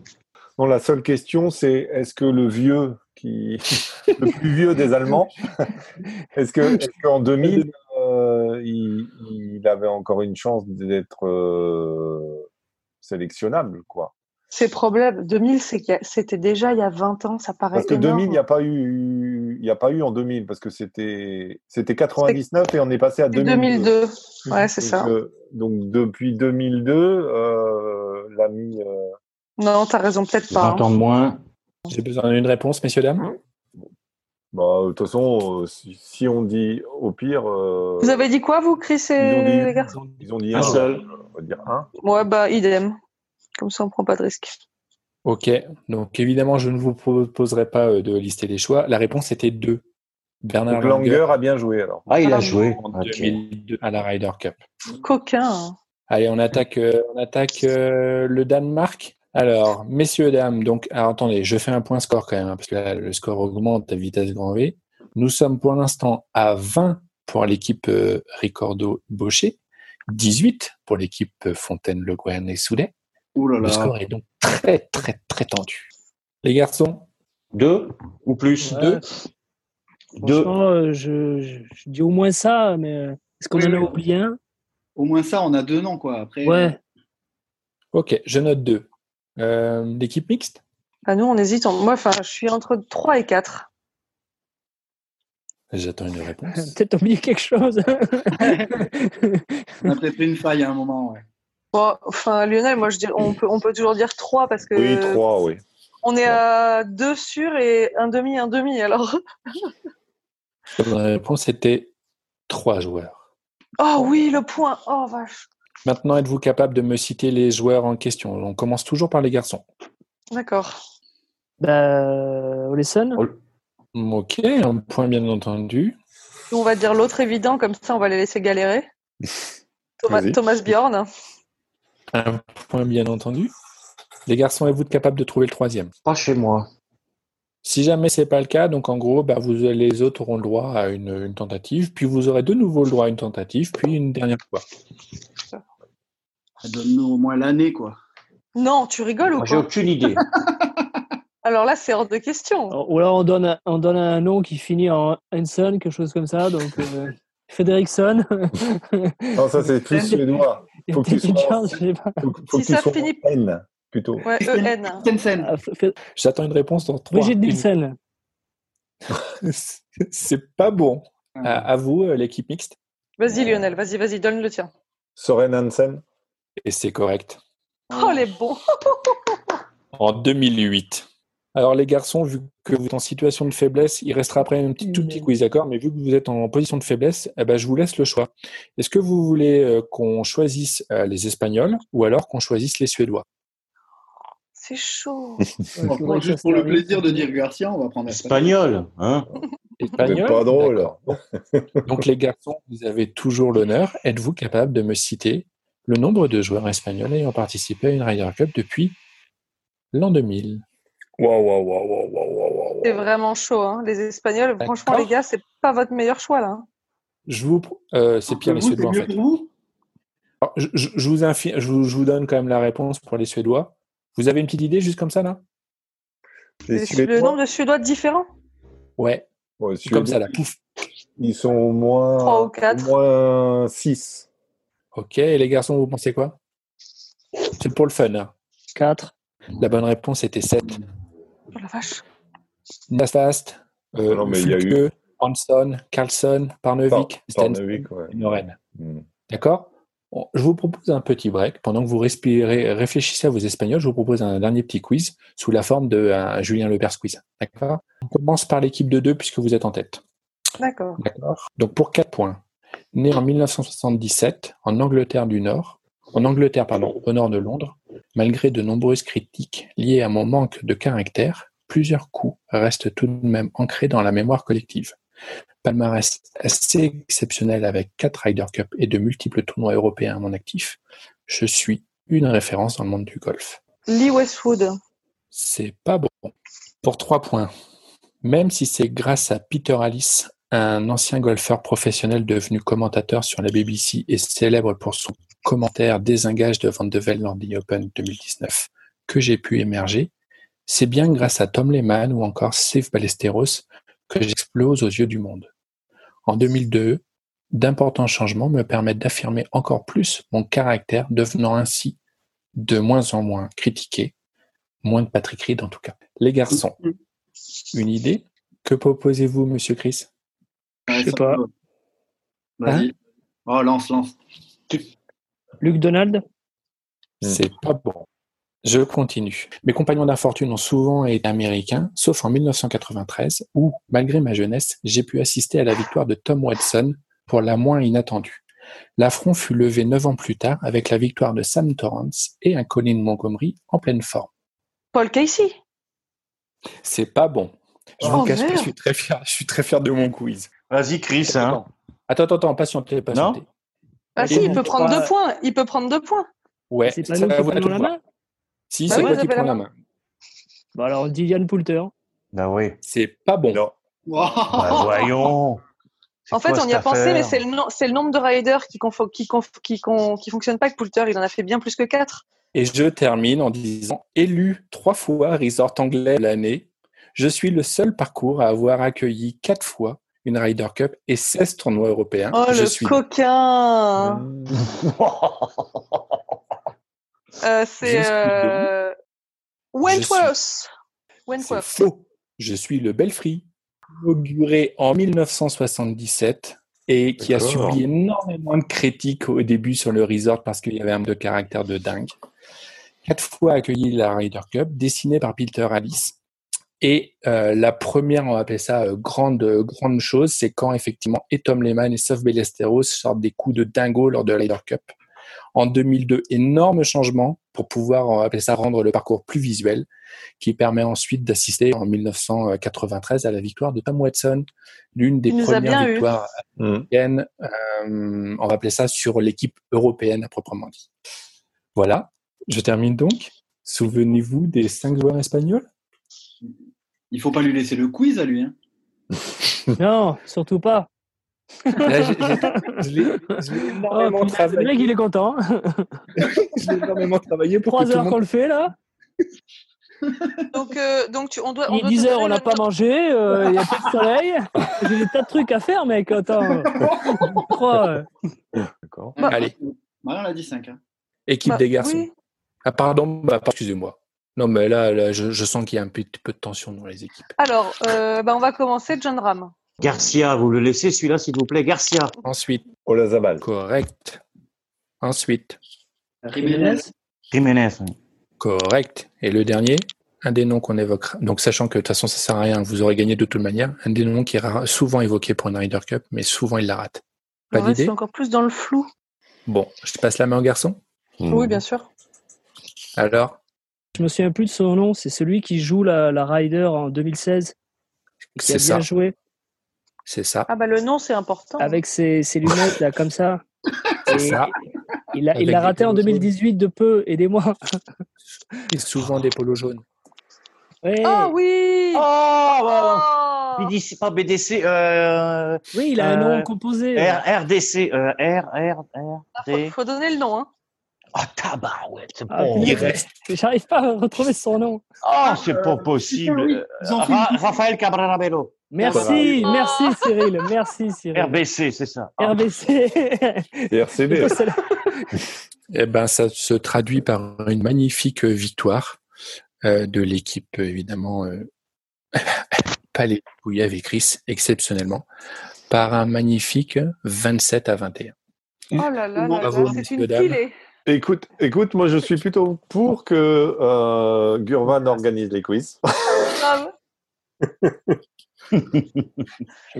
Non, la seule question, c'est est-ce que le vieux, qui le plus vieux des Allemands, est-ce que est qu'en 2000, euh, il, avait encore une chance d'être euh, sélectionnable, quoi C'est problème. 2000, c'était déjà il y a 20 ans, ça paraît. Parce que 2000, il n'y a pas eu, il y a pas eu en 2000 parce que c'était, c'était 99 et on est passé à 2002. 2002. Ouais, c'est ça. Euh, donc depuis 2002, l'ami. Non, tu as raison, peut-être pas. 20 ans de moins. J'ai besoin d'une réponse, messieurs, dames. Bah, de toute façon, si, on dit au pire. vous avez dit quoi, vous, Chris et les garçons Ils ont dit un, seul. On va dire un. Ouais, bah, idem. Comme ça, on prend pas de risque. Ok, donc évidemment, je ne vous proposerai pas de lister les choix. La réponse était deux. Bernard Langer, a bien joué alors. Ah, il a joué. En 2002 à la Ryder Cup. Coquin. Allez, on attaque, on attaque le Danemark. Alors, messieurs, dames, donc, alors, attendez, je fais un point score quand même, hein, parce que là, le score augmente à vitesse grand V. Nous sommes pour l'instant à 20 pour l'équipe euh, Ricordo Baucher, 18 pour l'équipe euh, Fontaine Le Guen et Soulet. Le score est donc très, très, très tendu. Les garçons? Deux ou plus? Deux Deux. Euh, je, je, dis au moins ça, mais est-ce qu'on en a oublié un? Au moins ça, on a deux noms, quoi. Après, ouais. Ok, je note deux. Euh, l'équipe mixte? Ah, Nous, on hésite. Moi, enfin, je suis entre 3 et 4. J'attends une réponse. Peut-être oublié quelque chose. on a peut-être une faille à un moment. enfin, Lionel, moi, je dis, on, peut, on peut toujours dire 3 parce que. Oui, 3, oui. On est à 2 sur et un demi, un demi, alors. La réponse était 3 joueurs. Oh oui, le point. Oh vache. Maintenant, êtes-vous capable de me citer les joueurs en question? On commence toujours par les garçons. D'accord. Bah, Olesen. Ok, un point bien entendu. On va dire l'autre évident, comme ça on va les laisser galérer. Thomas, Thomas Bjorn. Un point bien entendu. Les garçons, êtes-vous capables de trouver le troisième? Pas chez moi. Si jamais c'est pas le cas, donc en gros, bah, vous, les autres auront le droit à une, une, tentative, puis vous aurez de nouveau le droit à une tentative, puis une dernière fois. Donne-nous au moins l'année, quoi. Non, tu rigoles ou quoi J'ai aucune idée. alors là, c'est hors de question. Ou alors on donne, un, on donne un nom qui finit en Hanson, quelque chose comme ça. Donc, euh, Frederickson. non, ça c'est plus suédois. Faut que si ça finit N plutôt. Ouais, E-N. Ah, J'attends une réponse dans trois. Brigitte Nielsen. c'est pas bon. À, à vous, euh, l'équipe mixte. Vas-y Lionel, vas-y, vas-y, donne le tien. Soren Hansen. Et c'est correct. Oh, les bons En 2008. Alors les garçons, vu que vous êtes en situation de faiblesse, il restera après un petit, tout petit quiz, d'accord? Mais vu que vous êtes en position de faiblesse, eh ben, je vous laisse le choix. Est-ce que vous voulez euh, qu'on choisisse euh, les Espagnols ou alors qu'on choisisse les Suédois? C'est chaud. juste pour le plaisir de dire Garcia, on va prendre Espagnol, hein? Espagnol? pas drôle. Donc les garçons, vous avez toujours l'honneur. Êtes-vous capable de me citer le nombre de joueurs espagnols ayant participé à une Ryder Cup depuis l'an 2000 Waouh, waouh, waouh, waouh, waouh, waouh. C'est vraiment chaud, hein. les Espagnols. Franchement, les gars, c'est pas votre meilleur choix là. hein. Je vous, euh, c'est pire les Suédois en fait. Alors, je, je- je vous infi- je, vous, je vous donne quand même la réponse pour les Suédois. Vous avez une petite idée juste comme ça là? Les Suédois, Le nombre de Suédois différents? Ouais, ouais, comme ça là. Pouf. Ils sont au moins, Trois ou quatre. au moins 6. Ok, et les garçons, vous pensez quoi? C'est pour le fun. hein. 4. La bonne réponse était 7. Oh la vache. Nastast, euh, Non, mais il y a eu- Fulke, Hanson, Carlson, Parnevik, Stenson Parnevik, ouais. et Noren. Hmm. D'accord? Je vous propose un petit break. Pendant que vous respirez, réfléchissez à vos Espagnols, je vous propose un dernier petit quiz sous la forme de un Julien Lepers quiz. D'accord? On commence par l'équipe de deux puisque vous êtes en tête. D'accord. D'accord? Donc pour 4 points, né en 1977 en Angleterre du Nord, en Angleterre pardon, au nord de Londres, malgré de nombreuses critiques liées à mon manque de caractère, plusieurs coups restent tout de même ancrés dans la mémoire collective. Palmarès assez exceptionnel avec 4 Ryder Cup et de multiples tournois européens à mon actif. Je suis une référence dans le monde du golf. Lee Westwood. C'est pas bon. Pour trois points, même si c'est grâce à Peter Alice, un ancien golfeur professionnel devenu commentateur sur la BBC et célèbre pour son commentaire désengage de Van de Velde lors des Open 2019, que j'ai pu émerger, c'est bien grâce à Tom Lehman ou encore Steve Ballesteros que j'explose aux yeux du monde. En 2002, d'importants changements me permettent d'affirmer encore plus mon caractère, devenant ainsi de moins en moins critiqué Moins de Patrick Reed en tout cas. Les garçons, une idée Que proposez-vous, monsieur Chris? Je sais pas. Vas-y. oh, lance, lance. Luc Donald? C'est pas bon. Je continue. Mes compagnons d'infortune ont souvent été américains, sauf en 1993, où, malgré ma jeunesse, j'ai pu assister à la victoire de Tom Watson pour la moins inattendue. L'affront fut levé neuf ans plus tard avec la victoire de Sam Torrance et un Colin Montgomery en pleine forme. Paul Casey? C'est pas bon. Je Oh, vous cache pas, je suis très fier, je suis très fier de mon quiz. Vas-y, Chris. Hein. Attends, attends, attends, patientez, patientez. Ah si, il peut prendre trois- deux points. Il peut prendre deux points. Ouais, C'est pas ça nous va qui vous prenons la main Si, Bah c'est oui, toi vous qui prends la main. main. Bah alors, dis Yann Poulter. Bah oui. C'est pas bon. Non. Bah, voyons. En fait, on y a pensé, mais c'est le, no- le nombre de riders qui ne qui, conf- qui, fonctionne pas avec Poulter. Il en a fait bien plus que quatre. Et je termine en disant élu trois fois resort anglais de l'année. Je suis le seul parcours à avoir accueilli quatre fois une Ryder Cup et 16 tournois européens. Oh, je le suis coquin. Euh, C'est euh... Wentworth. C'est Wentworth. faux. Je suis le Belfry, inauguré en 1977 et qui a subi énormément de critiques au début sur le resort parce qu'il y avait un de caractère de dingue. Quatre fois accueilli la Ryder Cup, dessinée par Peter Alice. Et euh, la première, on va appeler ça euh, grande grande chose, c'est quand effectivement et Tom Lehman et Sof Ballesteros sortent des coups de dingo lors de la Ryder Cup. En 2002, énorme changement pour pouvoir, on va appeler ça, rendre le parcours plus visuel, qui permet ensuite d'assister en 1993 à la victoire de Tom Watson, l'une des premières bien eu. victoires Hmm. américaines, euh, on va appeler ça sur l'équipe européenne à proprement dit. Voilà, je termine donc. Souvenez-vous des cinq joueurs espagnols? Il faut pas lui laisser le quiz à lui. Hein. Non, surtout pas. Là, je l'ai- Oh, énormément putain, le mec, travaillé. il est content. Je l'ai énormément travaillé pour Trois heures monde qu'on le fait, là. Donc, euh, donc tu, on doit. Il on est doit 10 te heures, on n'a pas mangé. euh, Il y a pas de soleil. J'ai des tas de trucs à faire, mec. Attends. Trois, euh, D'accord. Bah, Allez, Marion l'a dit 5. Hein. équipe Bah, des garçons. oui. Ah pardon, bah, pardon, excusez-moi. Non mais là, là je, je sens qu'il y a un petit peu de tension dans les équipes. Alors, euh, bah, on va commencer John Ram. Garcia, vous le laissez celui-là, s'il vous plaît. Garcia. Ensuite, Olazabal. correct. Ensuite, Jiménez. Jiménez. oui. correct. Et le dernier, un des noms qu'on évoquera. Donc sachant que de toute façon ça sert à rien, vous aurez gagné de toute manière. Un des noms qui est souvent évoqué pour une Ryder Cup, mais souvent il la rate. Pas d'idée c'est encore plus dans le flou. Bon, je te passe la main au garçon. Oui, bien sûr. Alors, Je me souviens plus de son nom. C'est celui qui joue la, la Ryder en 2016. Qui a C'est bien ça. joué. C'est ça. Ah bah le nom, c'est important. Avec ses, ses lunettes, là, comme ça. C'est Et ça. Il l'a il raté en polos jaunes. 2018 de peu, aidez-moi. Et souvent des polos jaunes. Ouais. Ah oui Oh. Oh BDC, pas BDC, euh, Oui, il a un Euh, nom composé. R, RDC, euh, R, R, R, Faut, D. faut donner le nom. Hein. Ah, tabarouette, c'est Ah, reste. J'arrive pas à retrouver son nom. Ah, c'est pas possible. oui, Euh, Ra- Raphaël Cabrera Bello. Merci, Ah. merci Cyril, merci Cyril. RBC, c'est ça. Ah, RBC. RCB. Eh ben, ça se traduit par une magnifique victoire euh, de l'équipe, évidemment, euh, pas les Pouillev et Chris, exceptionnellement, par un magnifique 27 à 21. Oh là là, Bon, là, là, bravo, c'est une dames. Écoute, écoute, moi je suis plutôt pour que euh, Gurvan organise les quiz. Bravo,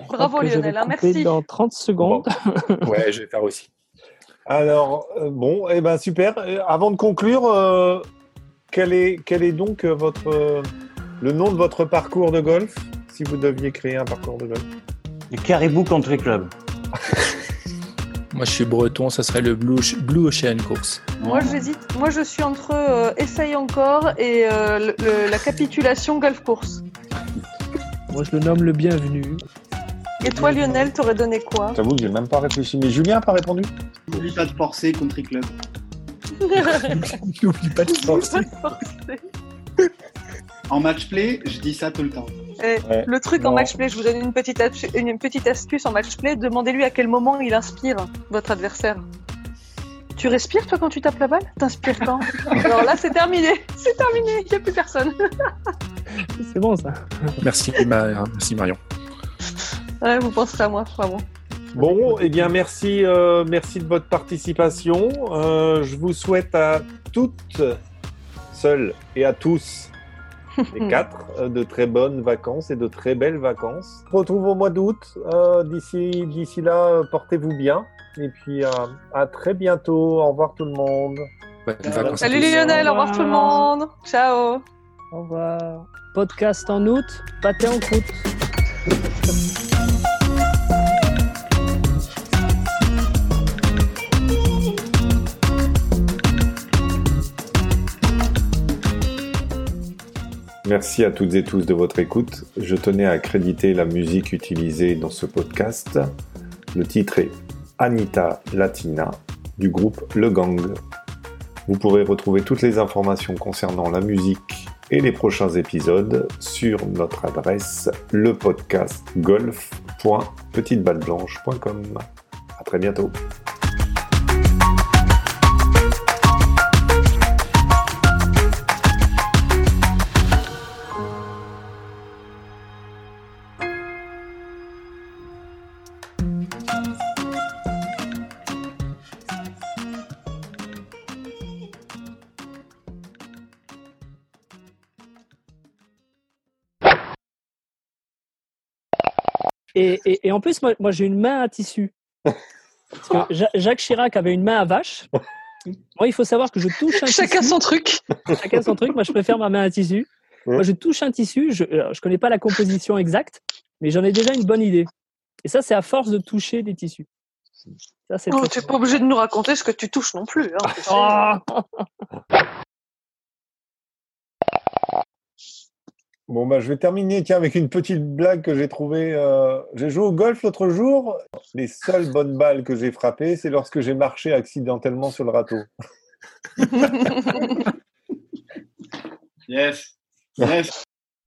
Bravo, que je vais Lionel, hein, merci. Dans 30 secondes. Ouais, je vais faire aussi. Alors, euh, bon, eh ben super. Euh, Avant de conclure, euh, quel, est, quel est donc votre, euh, le nom de votre parcours de golf si vous deviez créer un parcours de golf? Le Caribou Country Club. Moi, je suis breton, ça serait le Blue, Blue Ocean Course. Moi, j'hésite. Moi, je suis entre euh, Essaye encore et euh, le- le- la capitulation Golf Course. Moi, je le nomme le bienvenu. Et toi, Lionel, t'aurais donné quoi? J'avoue que j'ai même pas réfléchi. Mais Julien n'a pas répondu? N'oublie pas de forcer Country Club. N'oublie pas de forcer. En match play, je dis ça tout le temps. Eh, Ouais. Le truc en match play, je vous donne une petite, astu- une petite astuce en match play. Demandez-lui à quel moment il inspire votre adversaire. Tu respires toi quand tu tapes la balle? T'inspires quand? Alors là, c'est terminé. C'est terminé. Il n'y a plus personne. C'est bon ça. Merci, Ma- merci Marion. Ouais, vous penserez à moi, vraiment. Bon, eh bien, merci, euh, merci de votre participation. Euh, je vous souhaite à toutes seules et à tous, les quatre, euh, de très bonnes vacances et de très belles vacances. On se retrouve au mois d'août. Euh, D'ici d'ici là, portez-vous bien. Et puis, euh, à très bientôt. Au revoir tout le monde. Salut tous. Lionel, au revoir tout le monde. Ciao. Au revoir. Podcast en août, pâté en croûte. Merci à toutes et tous de votre écoute. Je tenais à accréditer la musique utilisée dans ce podcast. Le titre est Anita Latina du groupe Le Gang. Vous pourrez retrouver toutes les informations concernant la musique et les prochains épisodes sur notre adresse lepodcastgolf.petiteballeblanche.com. À très bientôt. Et, et, et en plus, moi, moi j'ai une main à tissu. Parce que Ja- Jacques Chirac avait une main à vache. Moi, il faut savoir que je touche un Chacun tissu. son truc. Chacun son truc. Moi, je préfère ma main à tissu. Moi, je touche un tissu. Je ne connais pas la composition exacte, mais j'en ai déjà une bonne idée. Et ça, c'est à force de toucher des tissus. Ça, c'est Oh, très tu n'es pas obligé de nous raconter ce que tu touches non plus. hein, tu sais. Ah Bon, bah, je vais terminer tiens, avec une petite blague que j'ai trouvée. euh, J'ai joué au golf l'autre jour. Les seules bonnes balles que j'ai frappées, c'est lorsque j'ai marché accidentellement sur le râteau. Yes. Yes.